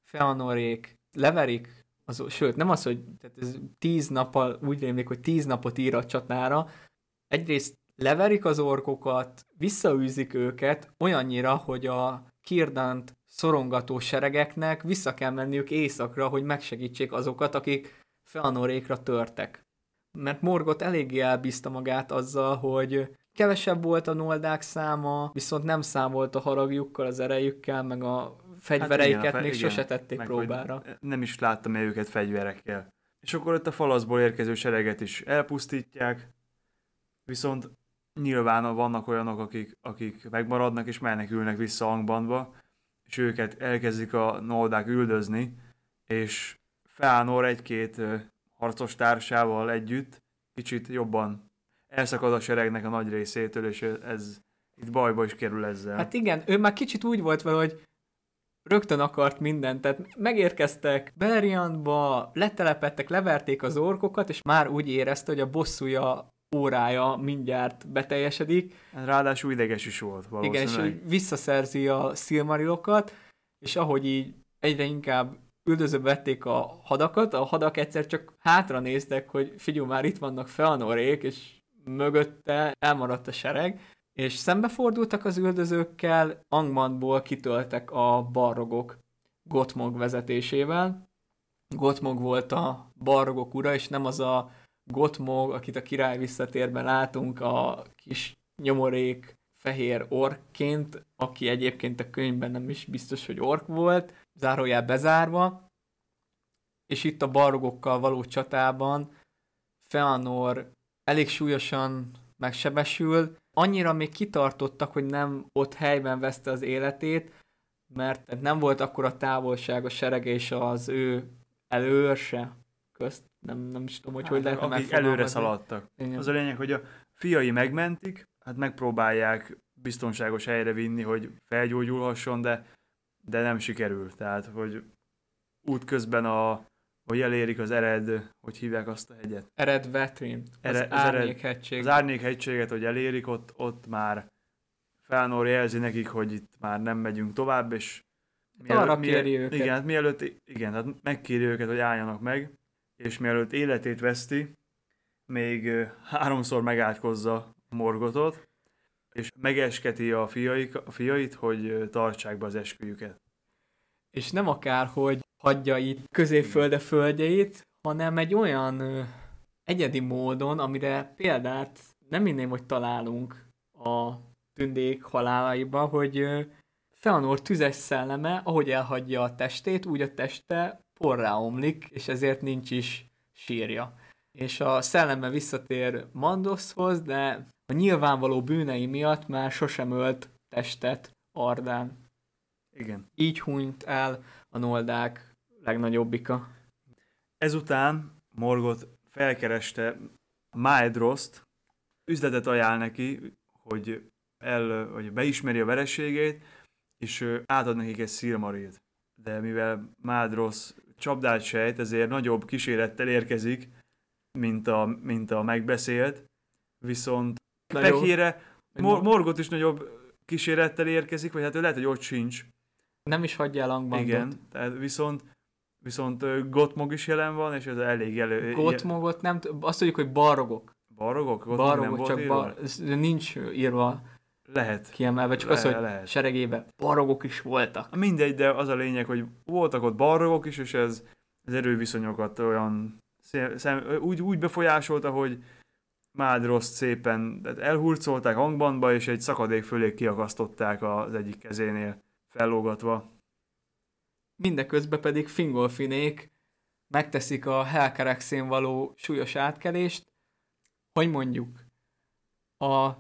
S1: Feanorék leverik, az, sőt, nem az, hogy tehát ez tíz nappal, úgy rémlik, hogy tíz napot ír a csatára, egyrészt leverik az orkokat, visszaűzik őket olyannyira, hogy a Kirdant szorongató seregeknek vissza kell menniük éjszakra, hogy megsegítsék azokat, akik Feanorékra törtek. Mert Morgot eléggé elbízta magát azzal, hogy kevesebb volt a noldák száma, viszont nem számolt a haragjukkal, az erejükkel, meg a fegyvereiket hát igen, még igen, sose tették meg, próbára.
S2: Nem is láttam -e őket fegyverekkel. És akkor ott a falaszból érkező sereget is elpusztítják, viszont nyilván vannak olyanok, akik, akik megmaradnak és menekülnek vissza Angbandba, és őket elkezdik a noldák üldözni, és Feanor egy-két harcos társával együtt kicsit jobban elszakad a seregnek a nagy részétől, és ez itt bajba is kerül ezzel.
S1: Hát igen, ő már kicsit úgy volt vele, hogy rögtön akart mindent, tehát megérkeztek Beleriandba, letelepettek, leverték az orkokat, és már úgy érezte, hogy a bosszúja órája mindjárt beteljesedik.
S2: Ráadásul ideges is volt valószínűleg.
S1: Igen, és visszaszerzi a Silmarilokat, és ahogy így egyre inkább üldöző vették a hadakat, a hadak egyszer csak hátra néztek, hogy figyelj, már itt vannak Feanorék, és mögötte elmaradt a sereg, és szembefordultak az üldözőkkel, Angmantból kitöltek a barrogok Gotmog vezetésével. Gotmog volt a barrogok ura, és nem az a Gotmog, akit a király visszatérben látunk, a kis nyomorék fehér orkként, aki egyébként a könyvben nem is biztos, hogy ork volt, zárójel bezárva, és itt a barrogokkal való csatában Feanor elég súlyosan megsebesül, annyira még kitartottak, hogy nem ott helyben veszte az életét, mert nem volt akkor a távolság a serege és az ő előrse közt. Nem, nem is tudom, hogy hát, hogy lehet
S2: Akik előre szaladtak. Igen. Az a lényeg, hogy a fiai megmentik, hát megpróbálják biztonságos helyre vinni, hogy felgyógyulhasson, de, de nem sikerül. Tehát, hogy útközben a hogy elérik az ered, hogy hívják azt a hegyet?
S1: Ered Vetrin, az, ered, az árnyékhegység.
S2: Az árnyékhegységet, hogy elérik, ott, ott már Felnor jelzi nekik, hogy itt már nem megyünk tovább, és
S1: mielőtt, arra kéri
S2: őket. Igen, hát mielőtt, igen, hát megkéri őket, hogy álljanak meg, és mielőtt életét veszti, még háromszor megátkozza Morgotot, és megesketi a, fiaik, a fiait, hogy tartsák be az esküjüket.
S1: És nem akár, hogy hagyja itt középfölde földjeit, hanem egy olyan ö, egyedi módon, amire példát nem minném, hogy találunk a tündék halálaiba, hogy ö, Feanor tüzes szelleme, ahogy elhagyja a testét, úgy a teste porrá omlik, és ezért nincs is sírja. És a szelleme visszatér Mandoshoz, de a nyilvánvaló bűnei miatt már sosem ölt testet Ardán.
S2: Igen.
S1: Így hunyt el a noldák legnagyobbika.
S2: Ezután Morgot felkereste Maedrost, üzletet ajánl neki, hogy, el, hogy beismeri a vereségét, és átad nekik egy szilmarilt. De mivel Maedros csapdát sejt, ezért nagyobb kísérettel érkezik, mint a, mint a megbeszélt, viszont pekére Mor- Morgot is nagyobb kísérettel érkezik, vagy hát ő lehet, hogy ott sincs.
S1: Nem is hagyja el Angbandot.
S2: Igen, tehát viszont Viszont Gotmog is jelen van, és ez elég elő...
S1: Gotmogot nem, azt tudjuk, hogy barogok.
S2: Barogok?
S1: Gotmog barogok, nem csak írva? bar, nincs írva
S2: lehet.
S1: Kiemelve, csak lehet, az, hogy lehet. seregében barogok is voltak.
S2: Mindegy, de az a lényeg, hogy voltak ott barogok is, és ez az erőviszonyokat olyan szem, úgy, úgy befolyásolta, hogy Mádroszt szépen elhurcolták hangbanba, és egy szakadék fölé kiakasztották az egyik kezénél fellógatva.
S1: Mindeközben pedig Fingolfinék megteszik a Helkerexén való súlyos átkelést, hogy mondjuk a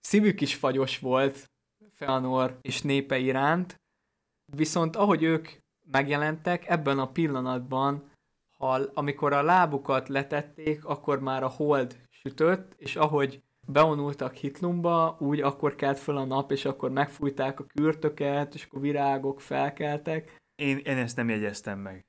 S1: szívük is fagyos volt Feanor és népe iránt, viszont ahogy ők megjelentek, ebben a pillanatban, ha, amikor a lábukat letették, akkor már a hold sütött, és ahogy beonultak Hitlumba, úgy akkor kelt föl a nap, és akkor megfújták a kürtöket, és akkor virágok felkeltek,
S2: én, én ezt nem jegyeztem meg.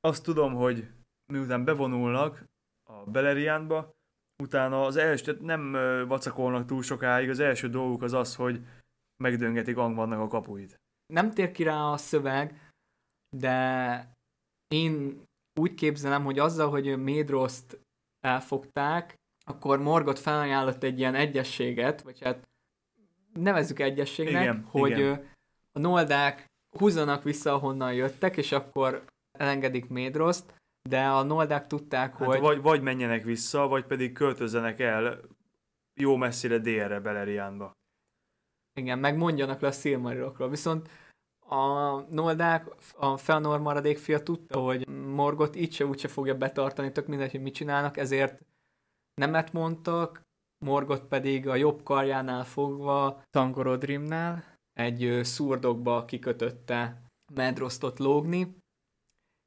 S2: Azt tudom, hogy miután bevonulnak a Beleriánba, utána az első, nem vacakolnak túl sokáig, az első dolguk az az, hogy megdöngetik Angvannak a kapuit.
S1: Nem tér ki rá a szöveg, de én úgy képzelem, hogy azzal, hogy Médroszt elfogták, akkor Morgot felajánlott egy ilyen egyességet, vagy hát nevezzük egyességnek,
S2: Igen,
S1: hogy
S2: igen.
S1: A noldák húzzanak vissza, ahonnan jöttek, és akkor elengedik Médroszt, de a noldák tudták,
S2: Hát
S1: hogy
S2: vagy, vagy menjenek vissza, vagy pedig költözzenek el jó messzire délre Beleriánba.
S1: igen, megmondjanak le a Silmarilokról. Viszont a noldák, a Feanor maradék fia tudta, hogy Morgot így se úgyse fogja betartani, tök mindegy, hogy mit csinálnak, ezért nemet mondtak, Morgot pedig a jobb karjánál fogva Tangorodrimnál egy szurdokba kikötötte Medrosztot lógni,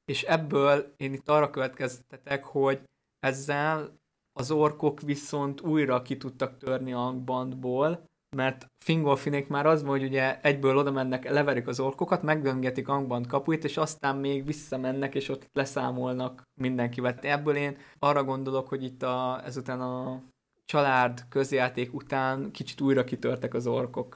S1: és ebből én itt arra következtetek, hogy ezzel az orkok viszont újra ki tudtak törni a Angbandból, mert Fingolfinék már az van, hogy ugye egyből oda mennek, leverik az orkokat, megdöngetik Angband kapuit, és aztán még visszamennek, és ott leszámolnak mindenkivel. Ebből én arra gondolok, hogy itt a, ezután a család közjáték után kicsit újra kitörtek az orkok.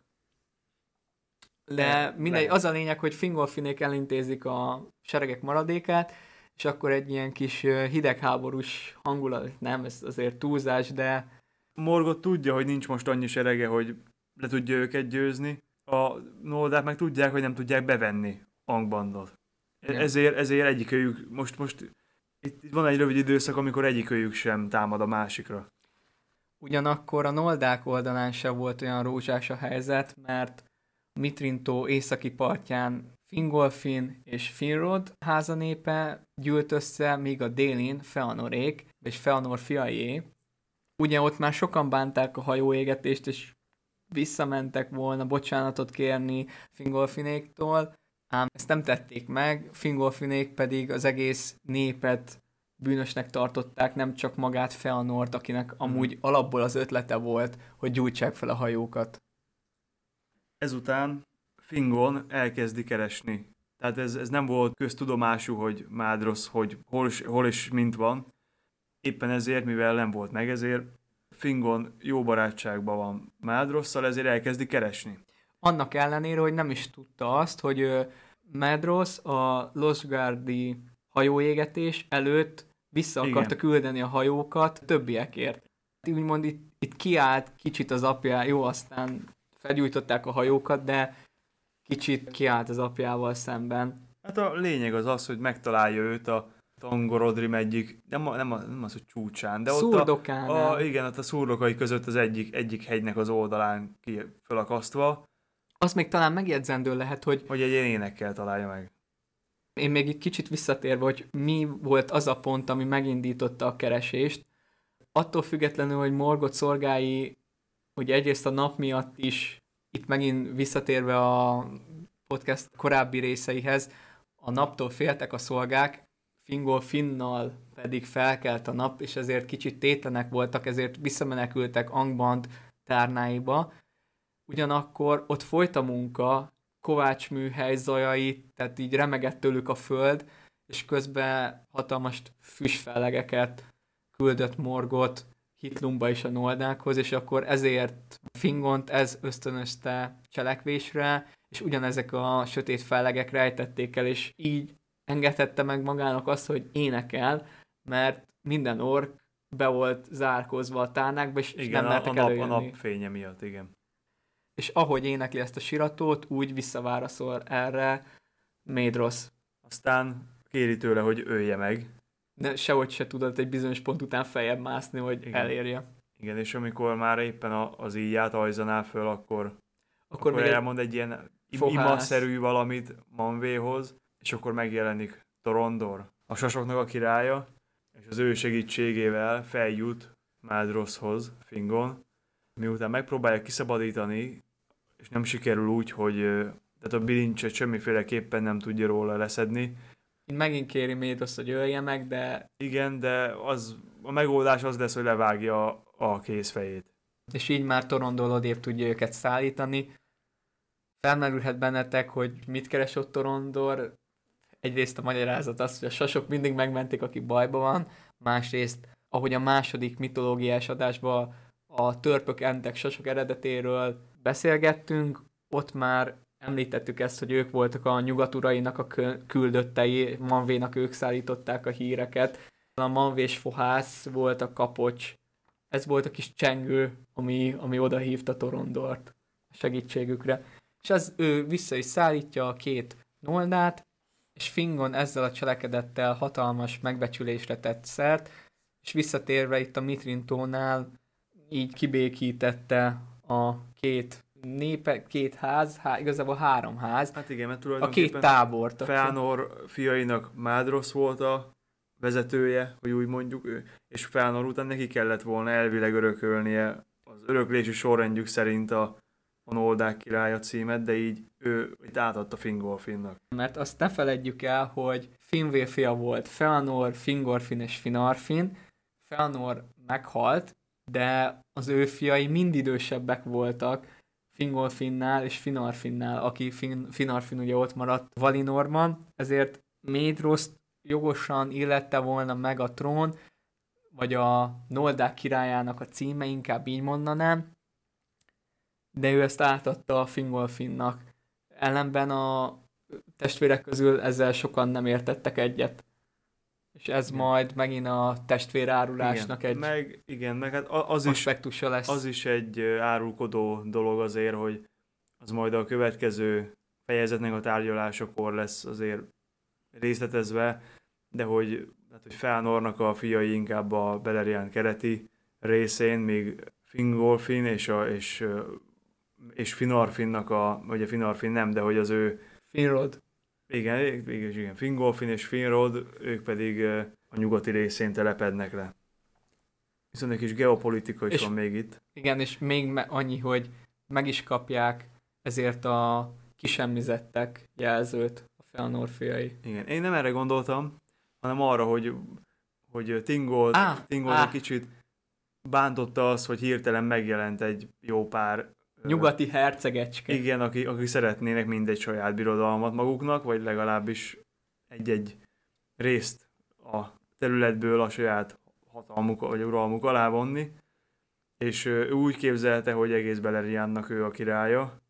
S1: De mindegy,
S2: lehet.
S1: az a lényeg, hogy Fingolfinék elintézik a seregek maradékát, és akkor egy ilyen kis hidegháborús hangulat, nem, ez azért túlzás, de
S2: Morgot tudja, hogy nincs most annyi serege, hogy le tudja őket győzni. A noldák meg tudják, hogy nem tudják bevenni Angbandot. E-
S1: Igen.
S2: Ezért, ezért egyikőjük, most, most itt, itt van egy rövid időszak, amikor egyikőjük sem támad a másikra.
S1: Ugyanakkor a Noldák oldalán sem volt olyan rózsás a helyzet, mert Mitrintó északi partján Fingolfin és Finrod házanépe gyűlt össze, míg a délin Feanorék és Feanor fiaié. Ugye ott már sokan bánták a hajóégetést, és visszamentek volna bocsánatot kérni Fingolfinéktól, ám ezt nem tették meg, Fingolfinék pedig az egész népet bűnösnek tartották, nem csak magát Feanort, akinek amúgy alapból az ötlete volt, hogy gyújtsák fel a hajókat.
S2: Ezután Fingon elkezdi keresni. Tehát ez, ez nem volt köztudomású, hogy Mádrosz, hogy hol, is- hol is mint van. Éppen ezért, mivel nem volt meg, ezért Fingon jó barátságban van Mádrosszal, ezért elkezdi keresni.
S1: Annak ellenére, hogy nem is tudta azt, hogy ö, Medros a Losgardi hajóégetés előtt vissza
S2: Igen.
S1: akarta küldeni a hajókat többiekért. Úgymond itt, itt kiállt kicsit az apja, jó, aztán felgyújtották a hajókat, de kicsit kiállt az apjával szemben.
S2: Hát a lényeg az az, hogy megtalálja őt a Tangorodrim egyik, nem, a- nem, a, nem az, hogy csúcsán, de ott a, a, igen, ott a szurlokai között az egyik, egyik hegynek az oldalán ki fölakasztva,
S1: Azt még talán megjegyzendő lehet, hogy
S2: hogy egy énekkel találja meg.
S1: én még itt kicsit visszatérve, hogy mi volt az a pont, ami megindította a keresést. Attól függetlenül, hogy Morgot szolgái, ugye egyrészt a nap miatt is, itt megint visszatérve a podcast korábbi részeihez, a naptól féltek a szolgák, Fingol Finnal pedig felkelt a nap, és ezért kicsit tétlenek voltak, ezért visszamenekültek Angband tárnáiba. Ugyanakkor ott folyt a munka, Kovács műhely zajai, tehát így remegett tőlük a föld, és közben hatalmas füstfellegeket küldött Morgot Hitlumba és a Noldákhoz, és akkor ezért Fingont ez ösztönözte cselekvésre, és ugyanezek a sötét fellegek rejtették el, és így engedhette meg magának azt, hogy énekel, mert minden ork be volt zárkozva a tárnákba, és
S2: Igen,
S1: nem
S2: a, a,
S1: mertek
S2: nap, a
S1: előjönni
S2: napfénye miatt, igen.
S1: és ahogy énekli ezt a siratót, úgy visszaválaszol erre Médros.
S2: Aztán kéri tőle, hogy ölje meg.
S1: De sehogy se tudott egy bizonyos pont után feljebb mászni, hogy
S2: Igen.
S1: Elérje.
S2: Igen, és amikor már éppen a, az íját ajzanál föl, akkor, akkor,
S1: Akkor, még
S2: elmond egy ilyen
S1: fohász.
S2: imaszerű valamit Manvéhoz, és akkor megjelenik Torondor, a sasoknak a királya, és az ő segítségével feljut Mádroszhoz, Fingon, miután megpróbálja kiszabadítani, és nem sikerül úgy, hogy tehát a bilincset semmiféleképpen nem tudja róla leszedni.
S1: Megint kéri Médros, hogy ölje meg, de
S2: Igen, de az, a megoldás az lesz, hogy levágja a, kézfejét.
S1: és így már Torondol odébb tudja őket szállítani. Felmerülhet bennetek, hogy mit keres ott Torondor. Egyrészt a magyarázat az, hogy a sasok mindig megmentik, aki bajban van. Másrészt, ahogy a második mitológiás adásban a törpök, entek, sasok eredetéről beszélgettünk, ott már említettük ezt, hogy ők voltak a nyugaturainak a küldöttei, Manvénak ők szállították a híreket. A manvés fohász volt a kapocs ez volt a kis csengő, ami, ami oda hívta Torondort segítségükre. És ez ő vissza is szállítja a két Noldát, és Fingon ezzel a cselekedettel hatalmas megbecsülésre tett szert, és visszatérve itt a Mitrintónál így kibékítette a két népe, két ház, há, igazából három ház,
S2: Hát igen, mert
S1: a
S2: tulajdonképpen
S1: két tábort.
S2: Feanor fiainak Mádrosz volt a vezetője, hogy úgy mondjuk ő, és Feanor után neki kellett volna elvileg örökölnie az öröklési sorrendjük szerint a, a Noldák királya címet, de így ő itt átadta Fingolfinnak.
S1: Mert azt ne feledjük el, hogy Finvér fia volt Feanor, Fingorfin és Finarfin. Feanor meghalt, de az ő fiai mind idősebbek voltak Fingolfinnál és Finarfinnál, aki fin- Finarfin ugye ott maradt Valinorban, ezért Médroszt jogosan illette volna meg a trón, vagy a Noldák királyának a címe, inkább így mondanám, de ő ezt átadta a Fingolfinnak. Ellenben a testvérek közül ezzel sokan nem értettek egyet. És ez
S2: Igen.
S1: majd megint a testvérárulásnak
S2: igen,
S1: egy
S2: meg, igen, meg hát az is,
S1: lesz.
S2: az is egy árulkodó dolog azért, hogy az majd a következő fejezetnek a tárgyalásakor lesz azért részletezve, de hogy, hát, hogy Feanornak a fiai inkább a Beleriand kereti részén, még Fingolfin és, a, és, és Finarfinnak a, vagy a Finarfin nem, de hogy az ő,
S1: Finrod.
S2: Igen, igen, igen Fingolfin és Finrod, ők pedig a nyugati részén telepednek le. Viszont egy kis geopolitika is
S1: És-
S2: van még itt.
S1: Igen, és még annyi, hogy meg is kapják ezért a kisemmizettek jelzőt a Feanor fiai.
S2: Igen, én nem erre gondoltam, hanem arra, hogy, hogy Tingold,
S1: Á,
S2: Tingold
S1: á.
S2: egy kicsit bántotta az, hogy hirtelen megjelent egy jó pár
S1: Nyugati hercegecske.
S2: igen, aki, aki szeretnének mindegy saját birodalmat maguknak, vagy legalábbis egy-egy részt a területből a saját hatalmuk vagy uralmuk alá vonni, és ő úgy képzelte, hogy egész Beleriandnak ő a királya.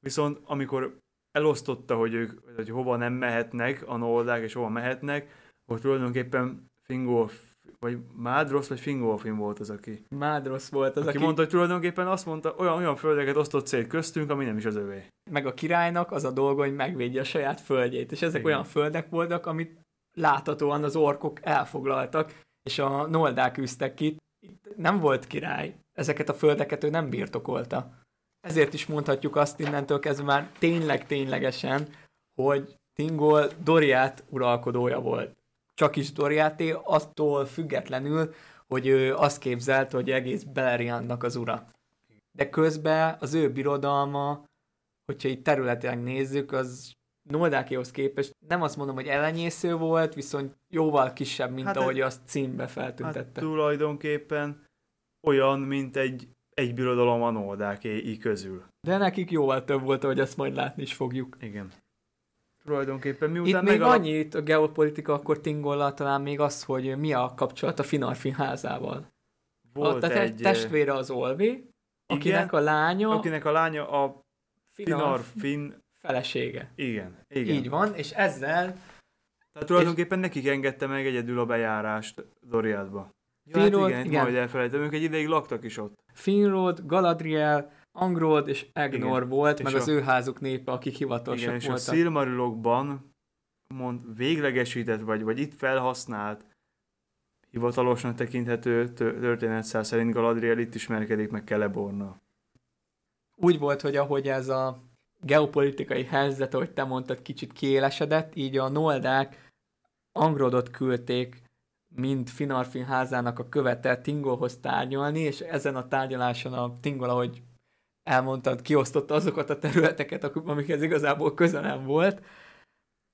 S2: Viszont amikor elosztotta, hogy ők hogy hova nem mehetnek a noldák, és hova mehetnek, akkor tulajdonképpen Fingolf, vagy Mádrosz, vagy Fingolfin volt az, aki,
S1: Mádrosz volt az,
S2: aki,
S1: aki,
S2: mondta, hogy tulajdonképpen azt mondta, olyan, olyan földeket osztott szét köztünk, ami nem is az övé.
S1: meg a királynak az a dolga, hogy megvédje a saját földjét. És ezek
S2: Igen.
S1: olyan földek voltak, amit láthatóan az orkok elfoglaltak, és a noldák üztek ki. Itt nem volt király. Ezeket a földeket ő nem birtokolta. Ezért is mondhatjuk azt innentől kezdve már tényleg ténylegesen, hogy Tingol Doriát uralkodója volt. Csak is Doriáté, attól függetlenül, hogy ő azt képzelt, hogy egész Beleriandnak az ura. De közben az ő birodalma, hogyha itt területileg nézzük, az Noldákéhoz képest nem azt mondom, hogy ellenyésző volt, viszont jóval kisebb, mint
S2: Hát
S1: hát
S2: ez-
S1: ahogy azt címbe
S2: Hát
S1: feltüntette.
S2: tulajdonképpen olyan, mint egy, egy birodalom a noldáké közül.
S1: De nekik jóval több volt, ahogy azt majd látni is fogjuk.
S2: Igen. Tulajdonképpen
S1: Itt
S2: miután
S1: még
S2: megalap...
S1: itt a geopolitika, akkor Tingollal talán még az, hogy mi a kapcsolat a Finarfin házával.
S2: volt
S1: a te-
S2: egy,
S1: testvére az Olvi, akinek a lánya
S2: akinek a lánya a
S1: Finar
S2: Finarfin,
S1: felesége.
S2: igen, igen.
S1: Így van, és ezzel
S2: Tehát tulajdonképpen nekik engedte meg egyedül a bejárást Doriadba. Ja, hát
S1: Finrod,
S2: igen,
S1: igen.
S2: majd elfelejtem, ők egy ideig laktak is ott.
S1: Finrod, Galadriel, Angrod és Egnor
S2: Igen.
S1: volt,
S2: És
S1: meg
S2: a-
S1: az ő házuk népe, akik hivatalosak
S2: Igen, és a
S1: voltak.
S2: Silmarilokban mond, véglegesített, vagy, vagy itt felhasznált hivatalosnak tekinthető tö- történetszál szerint Galadriel itt ismerkedik meg Celebornnal.
S1: Úgy volt, hogy ahogy ez a geopolitikai helyzet, ahogy te mondtad, kicsit kiélesedett, így a Noldák Angrodot küldték, mint Finarfin házának a követe Tingolhoz tárgyalni, és ezen a tárgyaláson a Tingol, ahogy elmondtad, kiosztotta azokat a területeket, amikhez igazából köze nem volt.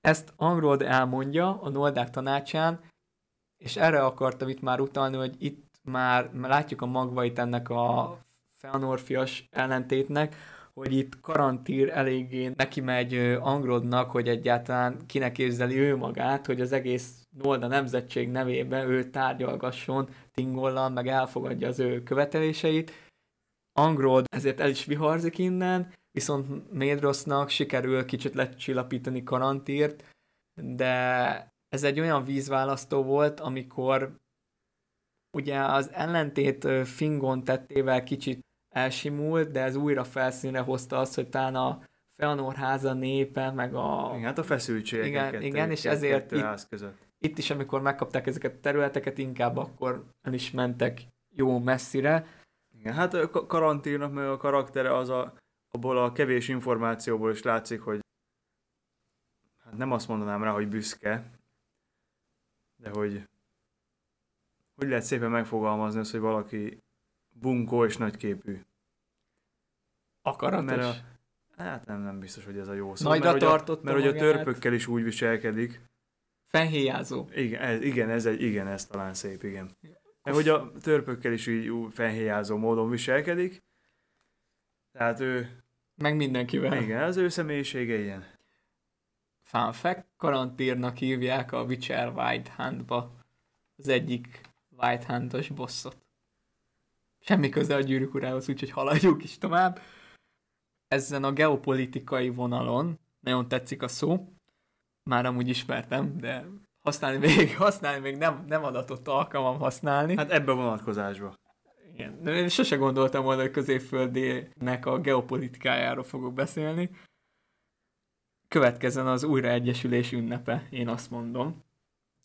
S1: Ezt Angrod elmondja a Noldák tanácsán, és erre akartam itt már utalni, hogy itt már már látjuk a magvait ennek a Feanorfias ellentétnek, hogy itt Karantír eléggé neki megy Angrodnak, hogy egyáltalán kinek képzeli ő magát, hogy az egész Nolda nemzetség nevében ő tárgyalgasson Tingollal, meg elfogadja az ő követeléseit. Angrod ezért el is viharzik innen, viszont Médrosznak sikerül kicsit lecsillapítani Karantírt, de ez egy olyan vízválasztó volt, amikor Ugye az ellentét Fingon tettével kicsit elsimult, de ez újra felszínre hozta azt, hogy talán a Feanor háza népe, meg a...
S2: Igen, hát a feszültségek
S1: Igen,
S2: kettő,
S1: igen, és
S2: kettő
S1: ezért itt-
S2: ház között.
S1: Itt is, amikor megkapták ezeket a területeket, inkább akkor el is mentek jó messzire.
S2: Igen, hát a Ka- karanténnak meg a karaktere az a, abból a kevés információból is látszik, hogy hát nem azt mondanám rá, hogy büszke, de hogy hogy lehet szépen megfogalmazni azt, hogy valaki bunkó és nagyképű.
S1: Akaratos.
S2: Mert a, hát nem, nem biztos, hogy ez a jó szó.
S1: Nagyra
S2: mert,
S1: tartotta
S2: mert hogy a törpökkel is úgy viselkedik.
S1: Fenhéjázó.
S2: Igen, ez, igen, ez, egy, igen, ez talán szép, igen. Mert hogy a törpökkel is így úgy fenhéjázó módon viselkedik. Tehát ő,
S1: Meg mindenkivel.
S2: igen, az ő személyisége ilyen.
S1: Fun fact, karantírnak hívják a Witcher White Handba az egyik White Handos bosszot. Semmi köze a gyűrűk urához, úgyhogy haladjuk is tovább. Ezen a geopolitikai vonalon, nagyon tetszik a szó, már amúgy ismertem, de használni még, [laughs] használni még nem, nem adatott alkalmam használni.
S2: Hát ebbe a vonatkozásba.
S1: Igen. De én sose gondoltam volna, hogy középföldinek a geopolitikájáról fogok beszélni. Következzen az újraegyesülés ünnepe, én azt mondom.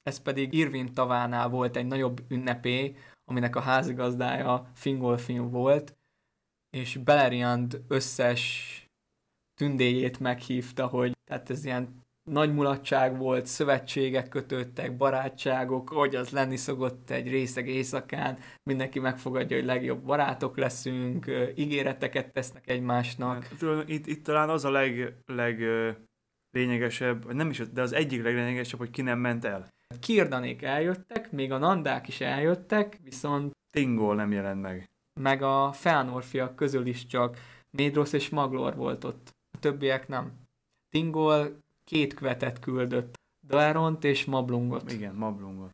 S1: Ez pedig Irvin tavánál volt egy nagyobb ünnepé, aminek a házigazdája Fingolfin volt, és Beleriand összes tündéjét meghívta, hogy tehát ez ilyen nagy mulatság volt, szövetségek kötöttek, barátságok, hogy az lenni szokott egy részeg éjszakán, mindenki megfogadja, hogy legjobb barátok leszünk, ígéreteket tesznek egymásnak.
S2: Hát, itt, itt talán az a leg, leg lényegesebb, nem is, de az egyik leglényegesebb, hogy ki nem ment el.
S1: Kirdanék eljöttek, még a Nandák is eljöttek, viszont
S2: Tingol nem jelent meg.
S1: meg a Feanor fiak közül is csak Médrosz és Maglor volt ott. A többiek nem. Tingol két követet küldött, Daeront és Mablungot.
S2: Igen, Mablungot.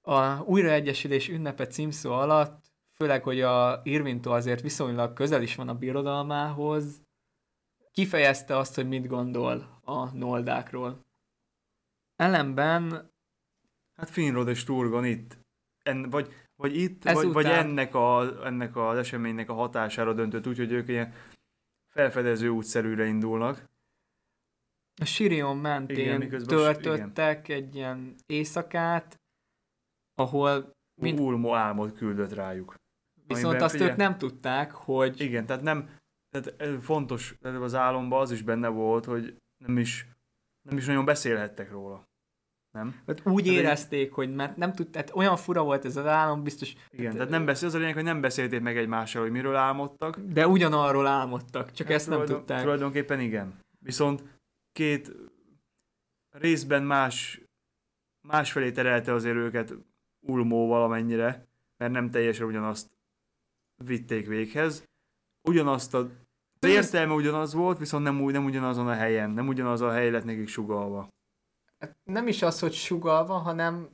S1: A újraegyesülés ünnepe címszó alatt, főleg, hogy a Irvintó azért viszonylag közel is van a birodalmához, kifejezte azt, hogy mit gondol a noldákról. Ellenben
S2: Hát Finrod és Turgon itt. En, vagy, vagy itt, vagy,
S1: Ezután-
S2: vagy ennek, a, ennek az eseménynek a hatására döntött úgy, hogy ők ilyen felfedező útszerűre indulnak.
S1: A Sirion mentén
S2: Igen,
S1: igen, töltöttek egy ilyen éjszakát, ahol Mind-.
S2: Ulmo álmot küldött rájuk.
S1: viszont azt
S2: figyelj-
S1: ők nem tudták, hogy
S2: Igen, tehát nem, tehát fontos, tehát az álomban az is benne volt, hogy nem is, nem is nagyon beszélhettek róla. Nem?
S1: hát úgy
S2: Tehát egy-
S1: érezték, hogy mert nem tudták, olyan fura volt ez az álom, biztos,
S2: Igen, tehát nem beszél, az a lényeg, hogy nem beszélték meg egymással, hogy miről álmodtak.
S1: de ugyanarról álmodtak, csak
S2: Hát
S1: ezt nem
S2: tulajdon-
S1: tudták.
S2: Tulajdonképpen igen. Viszont két részben más, másfelé terelte azért őket Ulmó valamennyire, mert nem teljesen ugyanazt vitték véghez. Ugyanazt a az értelme ugyanaz volt, viszont nem, nem ugyanazon a helyen, nem ugyanaz a hely lett nekik sugalva.
S1: Hát nem is az, hogy sugalva, hanem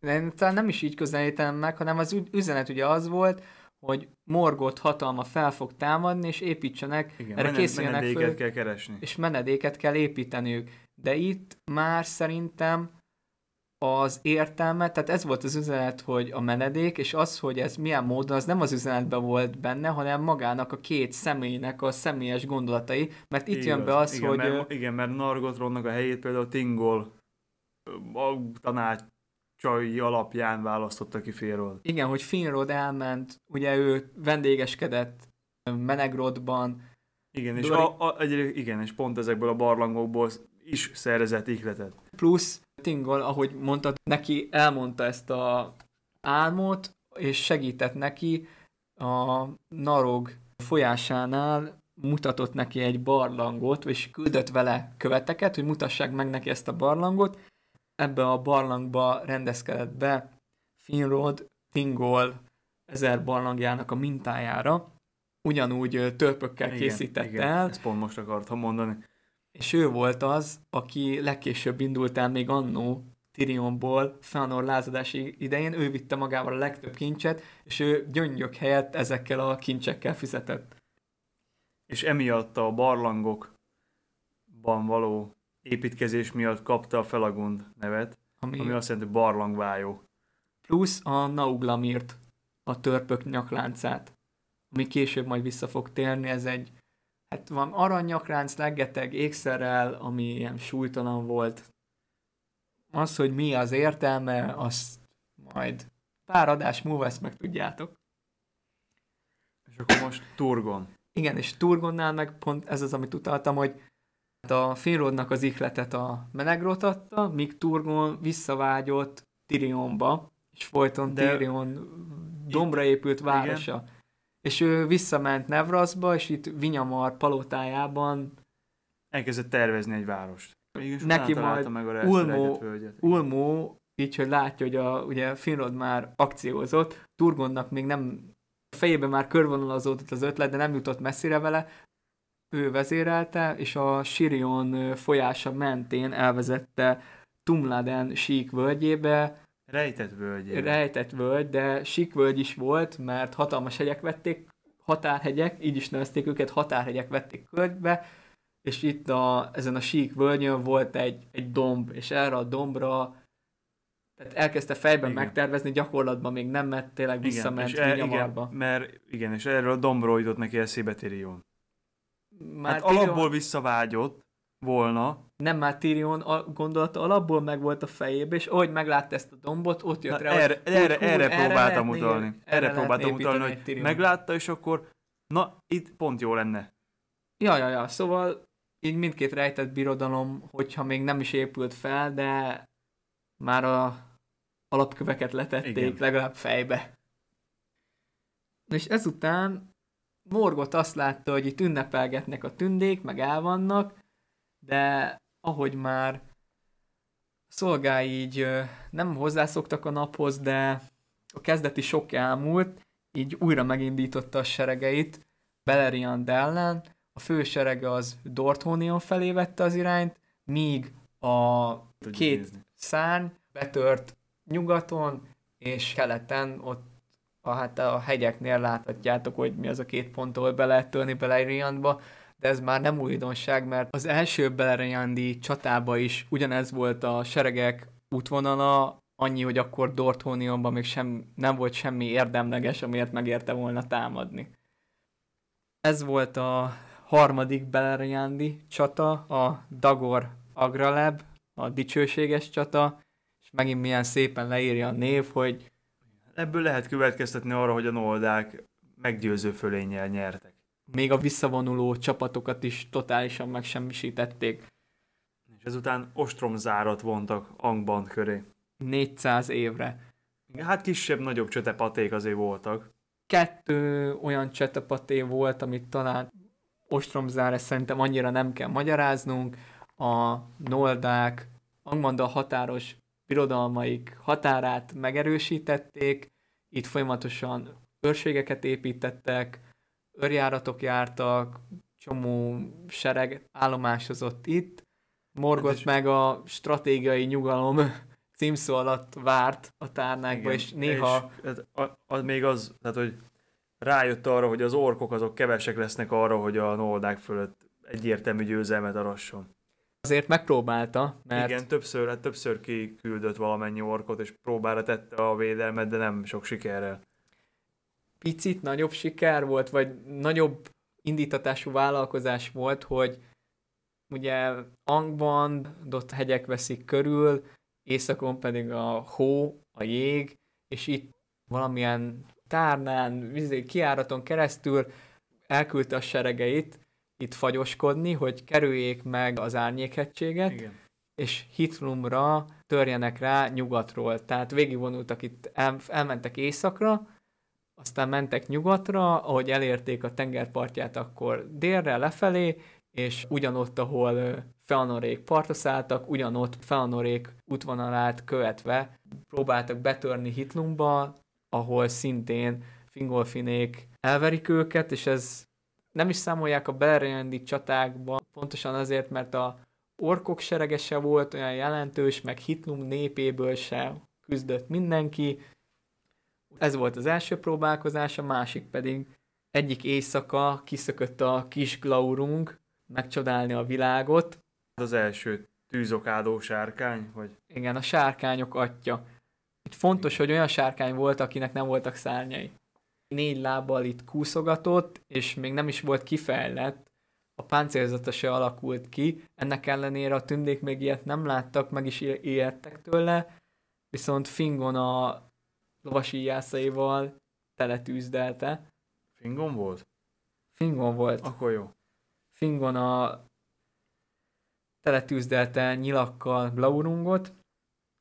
S1: nem, talán nem is így közelítem meg, hanem az üzenet ugye az volt, hogy Morgot hatalma fel fog támadni, és építsenek,
S2: Igen,
S1: erre
S2: mene-
S1: készüljenek
S2: menedéket
S1: föl,
S2: kell keresni.
S1: és menedéket kell építeniük. De itt már szerintem az értelme, tehát ez volt az üzenet, hogy a menedék, és az, hogy ez milyen módon, az nem az üzenetben volt benne, hanem magának a két személynek a személyes gondolatai, mert itt jön
S2: Igaz.
S1: be az,
S2: igen,
S1: hogy...
S2: Mert, igen, mert Nargothrondnak a helyét például Tingol a tanácsai alapján választotta ki Félről.
S1: Igen, hogy Finrod elment, ugye ő vendégeskedett Menegrodban,
S2: Igen, és,
S1: Dori-
S2: a, a, igen, és pont ezekből a barlangokból is szerzett ihletet.
S1: plusz Tingol, ahogy mondtad, neki elmondta ezt a álmot, és segített neki a Narog folyásánál mutatott neki egy barlangot, és küldött vele követeket, hogy mutassák meg neki ezt a barlangot. Ebbe a barlangba rendezkedett be Finrod, Tingol ezer barlangjának a mintájára. Ugyanúgy törpökkel készítette
S2: igen,
S1: el,
S2: Ezt pont most akartam mondani.
S1: és ő volt az, aki legkésőbb indult el még annó Tyrionból Fëanor lázadási idején, ő vitte magával a legtöbb kincset, és ő gyöngyök helyett ezekkel a kincsekkel fizetett.
S2: És emiatt a barlangokban való építkezés miatt kapta a Felagund nevet,
S1: Ami,
S2: ami azt jelenti, barlangvájó.
S1: plusz a Nauglamirt, a törpök nyakláncát, ami később majd vissza fog térni, ez egy hát van aranyakránc, leggeteg ékszerrel, ami ilyen súlytalan volt. Az, hogy mi az értelme, azt majd pár adás múlva ezt meg tudjátok.
S2: És akkor most Turgon.
S1: Igen, és Turgonnál meg pont ez az, amit utaltam, hogy a Finrodnak az ihletet a Menegrot adta, míg Turgon visszavágyott Tyrionba, és folyton De Tyrion dombra épült városa. Igen. És ő visszament Nevrasba, és itt Vinyamar palotájában
S2: elkezdett tervezni egy várost.
S1: Mégis neki majd meg a Ulmo, Ulmo, így, hogy látja, hogy a, ugye Finrod már akciózott, Turgonnak még nem a fejében már körvonalazódott az ötlet, de nem jutott messzire vele, ő vezérelte, és a Sirion folyása mentén elvezette Tumladen sík völgyébe.
S2: Rejtett völgyébe.
S1: Rejtett völgy, de sík völgy is volt, mert hatalmas hegyek vették, határhegyek, így is nevezték őket, határhegyek vették körbe, és itt a, ezen a sík völgyön volt egy, egy domb, és erre a dombra tehát elkezdte fejben igen. megtervezni, gyakorlatban még nem, mert tényleg visszament igen, és el,
S2: igen, mert igen, és erről a dombról jutott neki eszébe Tyrion. Már hát Tyrion... alapból visszavágyott volna.
S1: Nem már Tyrion a gondolata alapból meg volt a fejébe, és ahogy meglátta ezt a dombot, ott jött Na, rá,
S2: erre, hogy erre, hú, erre, erre próbáltam utalni. Erre, erre próbáltam utalni, hogy meglátta, és akkor na, itt pont jó lenne.
S1: Ja, ja, ja, szóval így mindkét rejtett birodalom, hogyha még nem is épült fel, de már a alapköveket letették Igen. legalább fejbe. És ezután Morgot azt látta, hogy itt ünnepelgetnek a tündék, meg elvannak, de ahogy már szolgái így nem hozzászoktak a naphoz, de a kezdeti sok elmúlt, így újra megindította a seregeit Beleriand ellen, a fő serege az Dorthonion felé vette az irányt, míg a két szárny betört nyugaton, és keleten ott a, hát a hegyeknél láthatjátok, hogy mi az a két pont, ahol be lehet törni Beleriandba, de ez már nem újdonság, mert az első Beleriandi csatába is ugyanez volt a seregek útvonala, annyi, hogy akkor Dorthonionban még sem, nem volt semmi érdemleges, amiért megérte volna támadni. Ez volt a harmadik Beleriandi csata, a Dagor Agraleb, a dicsőséges csata, és megint milyen szépen leírja a név, hogy
S2: Ebből lehet következtetni arra, hogy a noldák meggyőző fölénnyel nyertek.
S1: Még a visszavonuló csapatokat is totálisan megsemmisítették.
S2: És ezután ostromzárat vontak Angband köré.
S1: 400 évre.
S2: Hát kisebb-nagyobb csötepaték azért voltak.
S1: Kettő olyan csötepaté volt, amit talán ostromzára szerintem annyira nem kell magyaráznunk. A noldák Angmanda határos birodalmaik határát megerősítették, itt folyamatosan őrségeket építettek, őrjáratok jártak, csomó sereg állomásozott itt, Morgot hát meg a stratégiai nyugalom [laughs] címszó alatt várt a tárnákba, Igen, és néha...
S2: És ez, az még az, tehát hogy rájött arra, hogy az orkok azok kevesek lesznek arra, hogy a noldák fölött egyértelmű győzelmet arasson
S1: azért megpróbálta, mert...
S2: Igen, többször, hát többször kiküldött valamennyi orkot, és próbára tette a védelmet, de nem sok sikerrel.
S1: Picit nagyobb siker volt, vagy nagyobb indítatású vállalkozás volt, hogy ugye Angban ott hegyek veszik körül, északon pedig a hó, a jég, és itt valamilyen tárnán, kiáraton keresztül elküldte a seregeit, itt fagyoskodni, hogy kerüljék meg az árnyékhegységet, Igen. és Hitlumra törjenek rá nyugatról. Tehát végigvonultak itt, el, elmentek északra, aztán mentek nyugatra, ahogy elérték a tengerpartját, akkor délre, lefelé, és ugyanott, ahol Feanorék partra szálltak, ugyanott Feanorék útvonalát követve próbáltak betörni Hitlumba, ahol szintén Fingolfinék elverik őket, és ez nem is számolják a Belrendi csatákban, pontosan azért, mert a orkok serege se volt olyan jelentős, meg Hitlum népéből se küzdött mindenki. Ez volt az első próbálkozás, a másik pedig egyik éjszaka kiszökött a kis Glaurung megcsodálni a világot.
S2: Az első tűzokádó sárkány, vagy?
S1: Igen, a sárkányok atya. Itt Fontos, hogy olyan sárkány volt, akinek nem voltak szárnyai. Négy lábbal itt kúszogatott, és még nem is volt kifejlett, a páncélzata se alakult ki, ennek ellenére a tündék még ilyet nem láttak, meg is ijedtek tőle, viszont Fingon a lovasi jászaival teletűzdelte.
S2: Fingon volt?
S1: Fingon volt.
S2: Akkor jó.
S1: Fingon a teletűzdelte nyilakkal Blaurungot,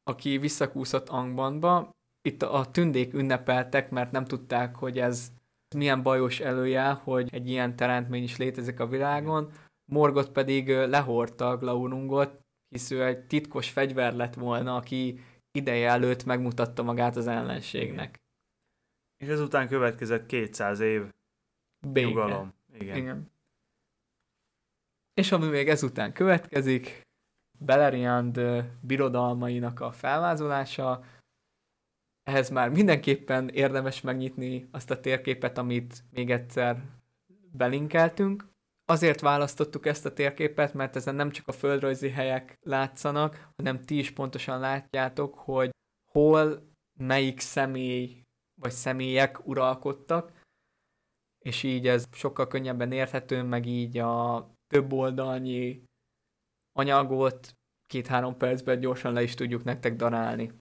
S1: aki visszakúszott Angbandba. Itt a tündék ünnepeltek, mert nem tudták, hogy ez milyen bajos előjel, hogy egy ilyen teremtmény is létezik a világon. Morgot pedig lehordta Glaurungot, hisz ő egy titkos fegyver lett volna, aki ideje előtt megmutatta magát az ellenségnek.
S2: És ezután következett 200 év Béke. nyugalom.
S1: Igen. Igen. És ami még ezután következik, Beleriand birodalmainak a felvázolása, ehhez már mindenképpen érdemes megnyitni azt a térképet, amit még egyszer belinkeltünk. Azért választottuk ezt a térképet, mert ezen nem csak a földrajzi helyek látszanak, hanem ti is pontosan látjátok, hogy hol melyik személy vagy személyek uralkodtak, és így ez sokkal könnyebben érthető, meg így a több oldalnyi anyagot két-három percben gyorsan le is tudjuk nektek darálni.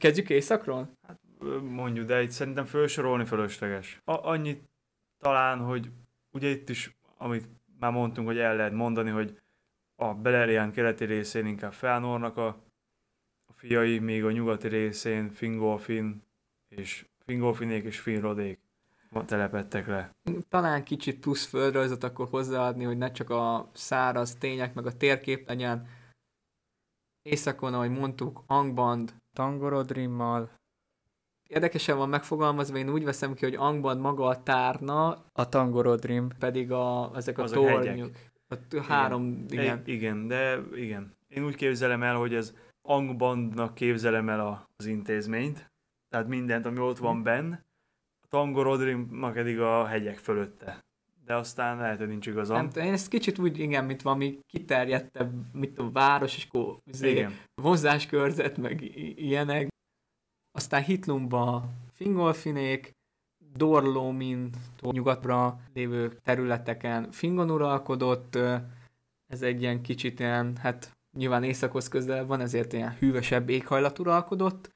S1: Kezdjük éjszakról?
S2: Hát mondjuk, de itt szerintem felsorolni fölösleges. A- annyit talán, hogy ugye itt is, amit már mondtunk, hogy el lehet mondani, hogy a Beleriand keleti részén inkább Felnornak a, a fiai, még a nyugati részén Fingolfin és Fingolfinék és Finrodék telepettek le.
S1: Talán kicsit plusz földrajzot akkor hozzáadni, hogy ne csak a száraz tények, meg a térkép legyen. Északon, ahogy mondtuk, Angband, Tangorodrimmal. Érdekesen van megfogalmazva, én úgy veszem ki, hogy Angband maga a tárna, a Tangorodrim pedig a, ezek a az tornyok. A, a három,
S2: igen. Igen. igen, de igen. Én úgy képzelem el, hogy ez Angbandnak képzelem el a, az intézményt, tehát mindent, ami ott van benn, a Tangorodrim pedig a hegyek fölötte. De aztán lehet, hogy nincs igazam. Nem
S1: tudom, én ezt kicsit úgy, igen, mint valami kiterjedtebb, mint a város, és akkor izé, vonzáskörzet, meg ilyenek. Aztán Hitlumba Fingolfinék, Dorlomin nyugatra lévő területeken Fingon uralkodott, ez egy ilyen kicsit ilyen, hát nyilván északhoz közel van, ezért ilyen hűvösebb éghajlat uralkodott.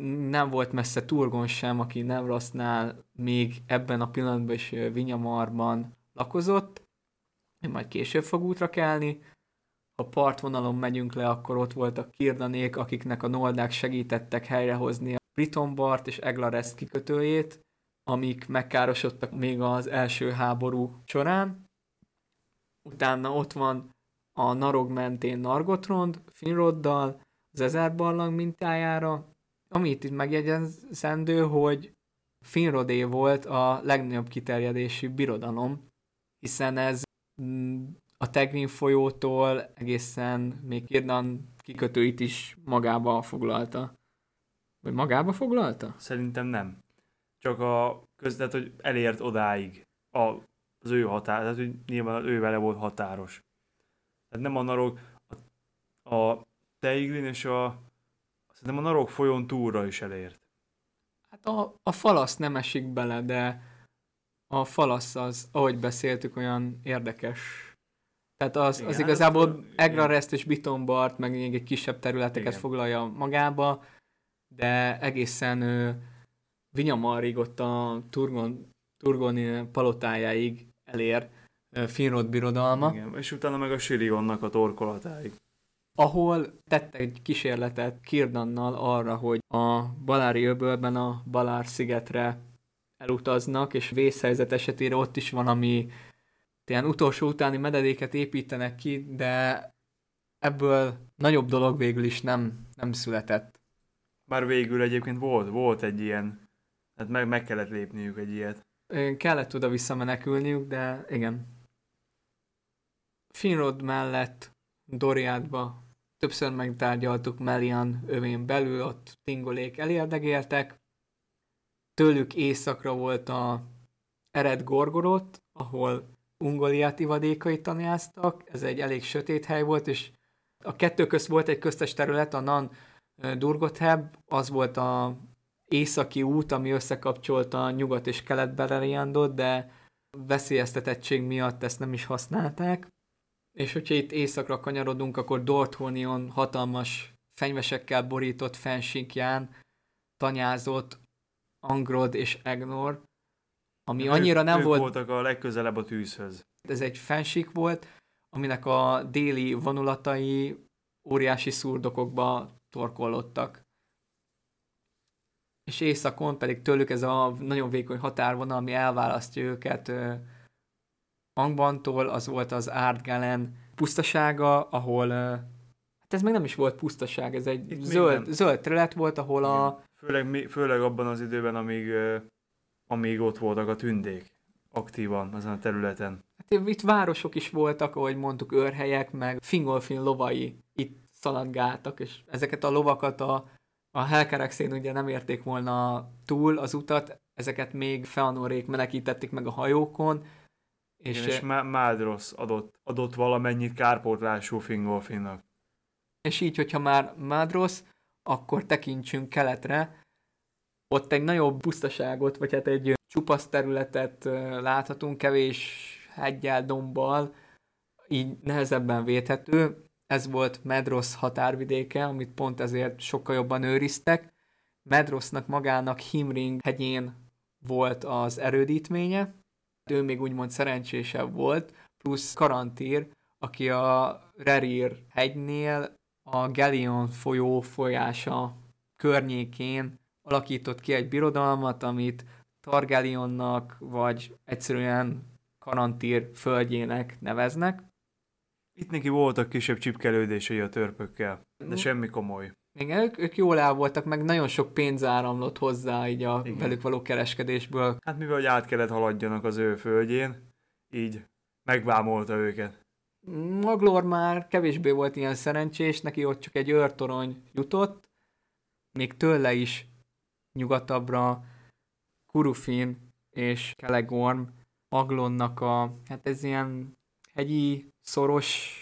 S1: Nem volt messze Turgon sem, aki Nevrasznál még ebben a pillanatban is Vinyamarban lakozott, majd később fog útra kelni. Ha partvonalon megyünk le, akkor ott voltak Kirdanék, akiknek a Noldák segítettek helyrehozni a Britonbart és Eglarest kikötőjét, amik megkárosodtak még az első háború során. Utána ott van a Narog mentén Nargotrond, Finroddal, az ezer barlang mintájára, amit itt megjegyzendő, hogy Finrodé volt a legnagyobb kiterjedésű birodalom, hiszen ez mm, a Tegrin folyótól egészen még Kirdan kikötőit is magába foglalta. Vagy magába foglalta?
S2: Szerintem nem. Csak a közlet, hogy elért odáig a, az ő határ, tehát hogy nyilván ő vele volt határos. Tehát nem a narok, a, a Teigrin és a szerintem a narok folyón túlra is elért.
S1: Hát a, a falasz nem esik bele, de a falasz az, ahogy beszéltük, olyan érdekes. Tehát az, igen, az igazából az, Egrarest és Bitombart, meg még egy kisebb területeket igen. foglalja magába, de egészen ő, Vinyamarig ott a Turgon, Turgoni palotájáig elér Finrod birodalma.
S2: Igen, és utána meg a Sirionnak a torkolatáig
S1: ahol tette egy kísérletet Kirdannal arra, hogy a Balári öbölben a Balár szigetre elutaznak, és vészhelyzet esetére ott is van, ami ilyen utolsó utáni mededéket építenek ki, de ebből nagyobb dolog végül is nem, nem született.
S2: Bár végül egyébként volt, volt egy ilyen, hát meg, meg kellett lépniük egy ilyet.
S1: Kellett oda visszamenekülniük, de igen. Finrod mellett Doriádba többször megtárgyaltuk Melian övén belül, ott tingolék elérdegéltek. Tőlük északra volt a Ered Gorgorot, ahol Ungoliát ivadékai tanáztak. Ez egy elég sötét hely volt, és a kettő közt volt egy köztes terület, a Nan Durgotheb az volt a északi út, ami összekapcsolta nyugat és kelet Beleriandot, de veszélyeztetettség miatt ezt nem is használták. És hogyha itt északra kanyarodunk, akkor Dorthonion hatalmas fenyvesekkel borított fensíkján tanyázott Angrod és Egnor, ami annyira nem
S2: ők
S1: volt...
S2: voltak a legközelebb a tűzhöz.
S1: Ez egy fensík volt, aminek a déli vonulatai óriási szurdokokba torkollottak. És északon pedig tőlük ez a nagyon vékony határvonal, ami elválasztja őket Angbantól, az volt az Ardgalen pusztasága, ahol hát ez meg nem is volt pusztaság, ez egy zöld, zöld terület volt, ahol Igen. a...
S2: Főleg, főleg abban az időben, amíg, amíg ott voltak a tündék aktívan azon a területen.
S1: Hát itt városok is voltak, ahogy mondtuk, őrhelyek, meg Fingolfin lovai itt szaladgáltak, és ezeket a lovakat a, a Helkerexén ugye nem érték volna túl az utat, ezeket még Feanorék menekítették meg a hajókon,
S2: és, Igen, és Mádrosz adott, adott valamennyit kárpótlású Fingolfinnak.
S1: És így, hogyha már Mádrosz, akkor tekintsünk keletre, ott egy nagyobb pusztaságot, vagy hát egy csupasz területet láthatunk, kevés hegyel, dombbal, így nehezebben védhető. Ez volt Medrosz határvidéke, amit pont ezért sokkal jobban őriztek. Medrosznak magának Himring hegyén volt az erődítménye, ő még úgymond szerencsésebb volt, plusz Karantír, aki a Rerir hegynél a Gelion folyó folyása környékén alakított ki egy birodalmat, amit Targelionnak, vagy egyszerűen Karantír földjének neveznek.
S2: Itt neki voltak kisebb csipkelődései a törpökkel, de semmi komoly.
S1: Igen, ők, ők jól el voltak, meg nagyon sok pénz áramlott hozzá így a Igen. velük való kereskedésből.
S2: Hát mivel hogy át kellett haladjanak az ő földjén, így megvámolta őket.
S1: Maglor már kevésbé volt ilyen szerencsés, neki ott csak egy őrtorony jutott, még tőle is nyugatabbra Kurufin és Kelegorm Maglonnak a, hát ez ilyen hegyi, szoros...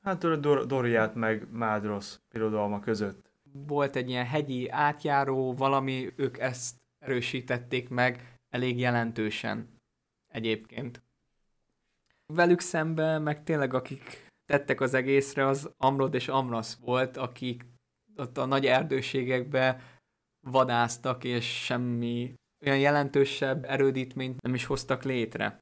S2: Hát a Dor- Doriát meg Mádrosz birodalma között.
S1: Volt egy ilyen hegyi átjáró, valami, ők ezt erősítették meg elég jelentősen egyébként. Velük szemben, meg tényleg akik tettek az egészre, az Amrod és Amras volt, akik ott a nagy erdőségekbe vadáztak, és semmi olyan jelentősebb erődítményt nem is hoztak létre.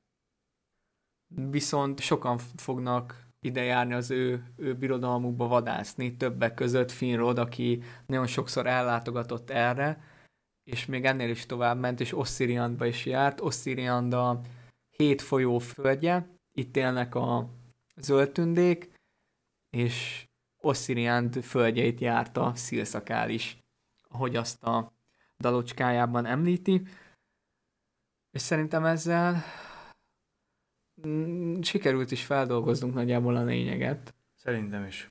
S1: Viszont sokan fognak ide járni az ő, ő birodalmukba vadászni, többek között Finrod, aki nagyon sokszor ellátogatott erre, és még ennél is tovább ment, és Ossziriandba is járt. Ossziriand a hét folyó földje, itt élnek a zöldtündék, és Ossziriand földjeit járta Szilszakál is, ahogy azt a dalocskájában említi. És szerintem ezzel sikerült is feldolgoznunk nagyjából a lényeget.
S2: Szerintem is.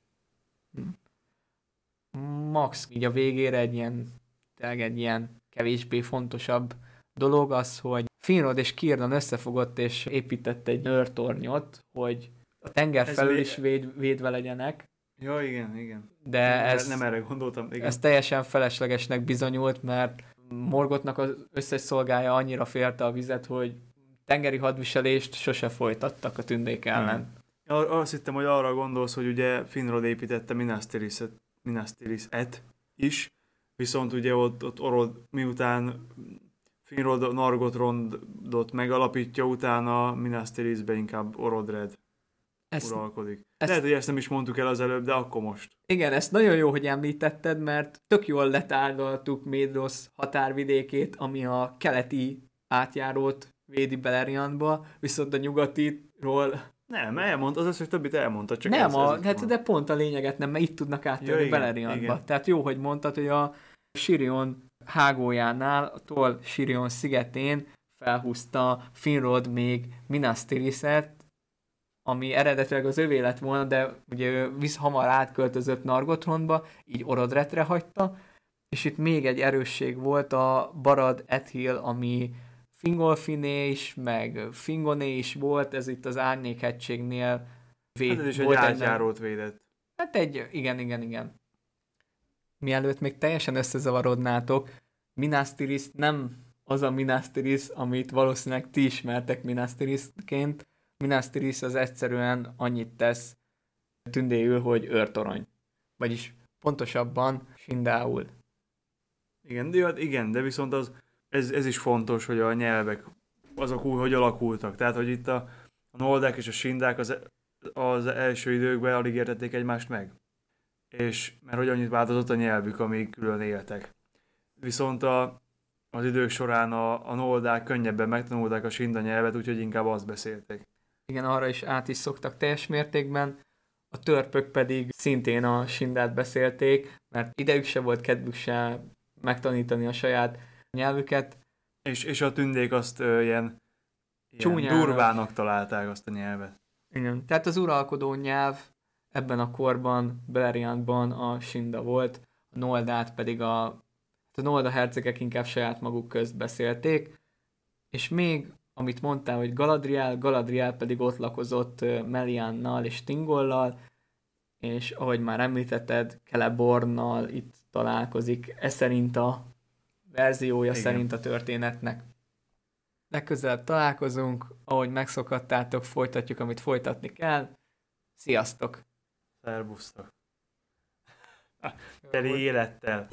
S1: Max, így a végére egy ilyen, tényleg egy ilyen kevésbé fontosabb dolog az, hogy Finrod és Kirdan összefogott és épített egy nőrtornyot, hogy a tenger felül még... is véd, védve legyenek.
S2: Ja, igen, igen.
S1: De ez,
S2: nem erre gondoltam. Igen.
S1: Ez teljesen feleslegesnek bizonyult, mert Morgotnak az összes szolgája annyira félte a vizet, hogy tengeri hadviselést sose folytattak a tündék ellen.
S2: Hmm. Azt hittem, hogy arra gondolsz, hogy ugye Finrod építette Minasteris-et is, viszont ugye ott, ott Orod miután Finrod Nargotrondot megalapítja, utána Minasterisbe inkább Orodred ezt, uralkodik. Ezt, Lehet, hogy ezt nem is mondtuk el az előbb, de akkor most.
S1: Igen, ezt nagyon jó, hogy említetted, mert tök jól letárgyaltuk Médrosz határvidékét, ami a keleti átjárót védi Beleriandba, viszont a nyugatiról
S2: nem, elmond, az összes többit elmondta, csak
S1: Nem, ez, a, ez hát, de pont a lényeget nem, mert itt tudnak átjönni ja, Beleriandba. Tehát jó, hogy mondtad, hogy a Sirion hágójánál, a Tol Sirion szigetén felhúzta Finrod még Minas Tirith-et, ami eredetileg az övé lett volna, de ugye ő visz hamar átköltözött Nargothrondba, így Orodretre hagyta, és itt még egy erősség volt a Barad Ethil, ami Fingolfiné is, meg Fingoné is volt, ez itt az Árnyékhegységnél
S2: véd, hát ez is egy átjárót védett.
S1: Hát egy, igen, igen, igen. mielőtt még teljesen összezavarodnátok, Minas Tirith nem az a Minas Tirith, amit valószínűleg ti ismertek Minas Tirithként. Minas Tirith az egyszerűen annyit tesz tündéül, hogy őrtorony. Vagyis pontosabban Sindául.
S2: Igen, de, hát igen, de viszont az, ez, ez is fontos, hogy a nyelvek azok úgy, hogy alakultak. Tehát, hogy itt a, a noldák és a sindák az, az első időkben alig értették egymást meg. És mert hogy annyit változott a nyelvük, amíg külön éltek. Viszont a, az idők során a, a noldák könnyebben megtanulták a sinda nyelvet, úgyhogy inkább azt beszélték.
S1: Igen, arra is át is szoktak teljes mértékben. A törpök pedig szintén a sindát beszélték, mert idejük se volt kedvük se megtanítani a saját nyelvüket.
S2: És, és a tündék azt ö, ilyen, ilyen durvának találták azt a nyelvet.
S1: Igen, tehát az uralkodó nyelv ebben a korban, Beleriandban a Sinda volt, a Noldát pedig a, a Nolda hercegek inkább saját maguk közt beszélték, és még, amit mondtál, hogy Galadriel, Galadriel pedig ott lakozott Meliannal és Tingollal, és ahogy már említetted, Celebornnal itt találkozik, ez szerint a verziója Igen. szerint a történetnek. Legközelebb találkozunk, ahogy megszokhattátok, folytatjuk, amit folytatni kell. Sziasztok!
S2: Szerbusztok! Teli élettel!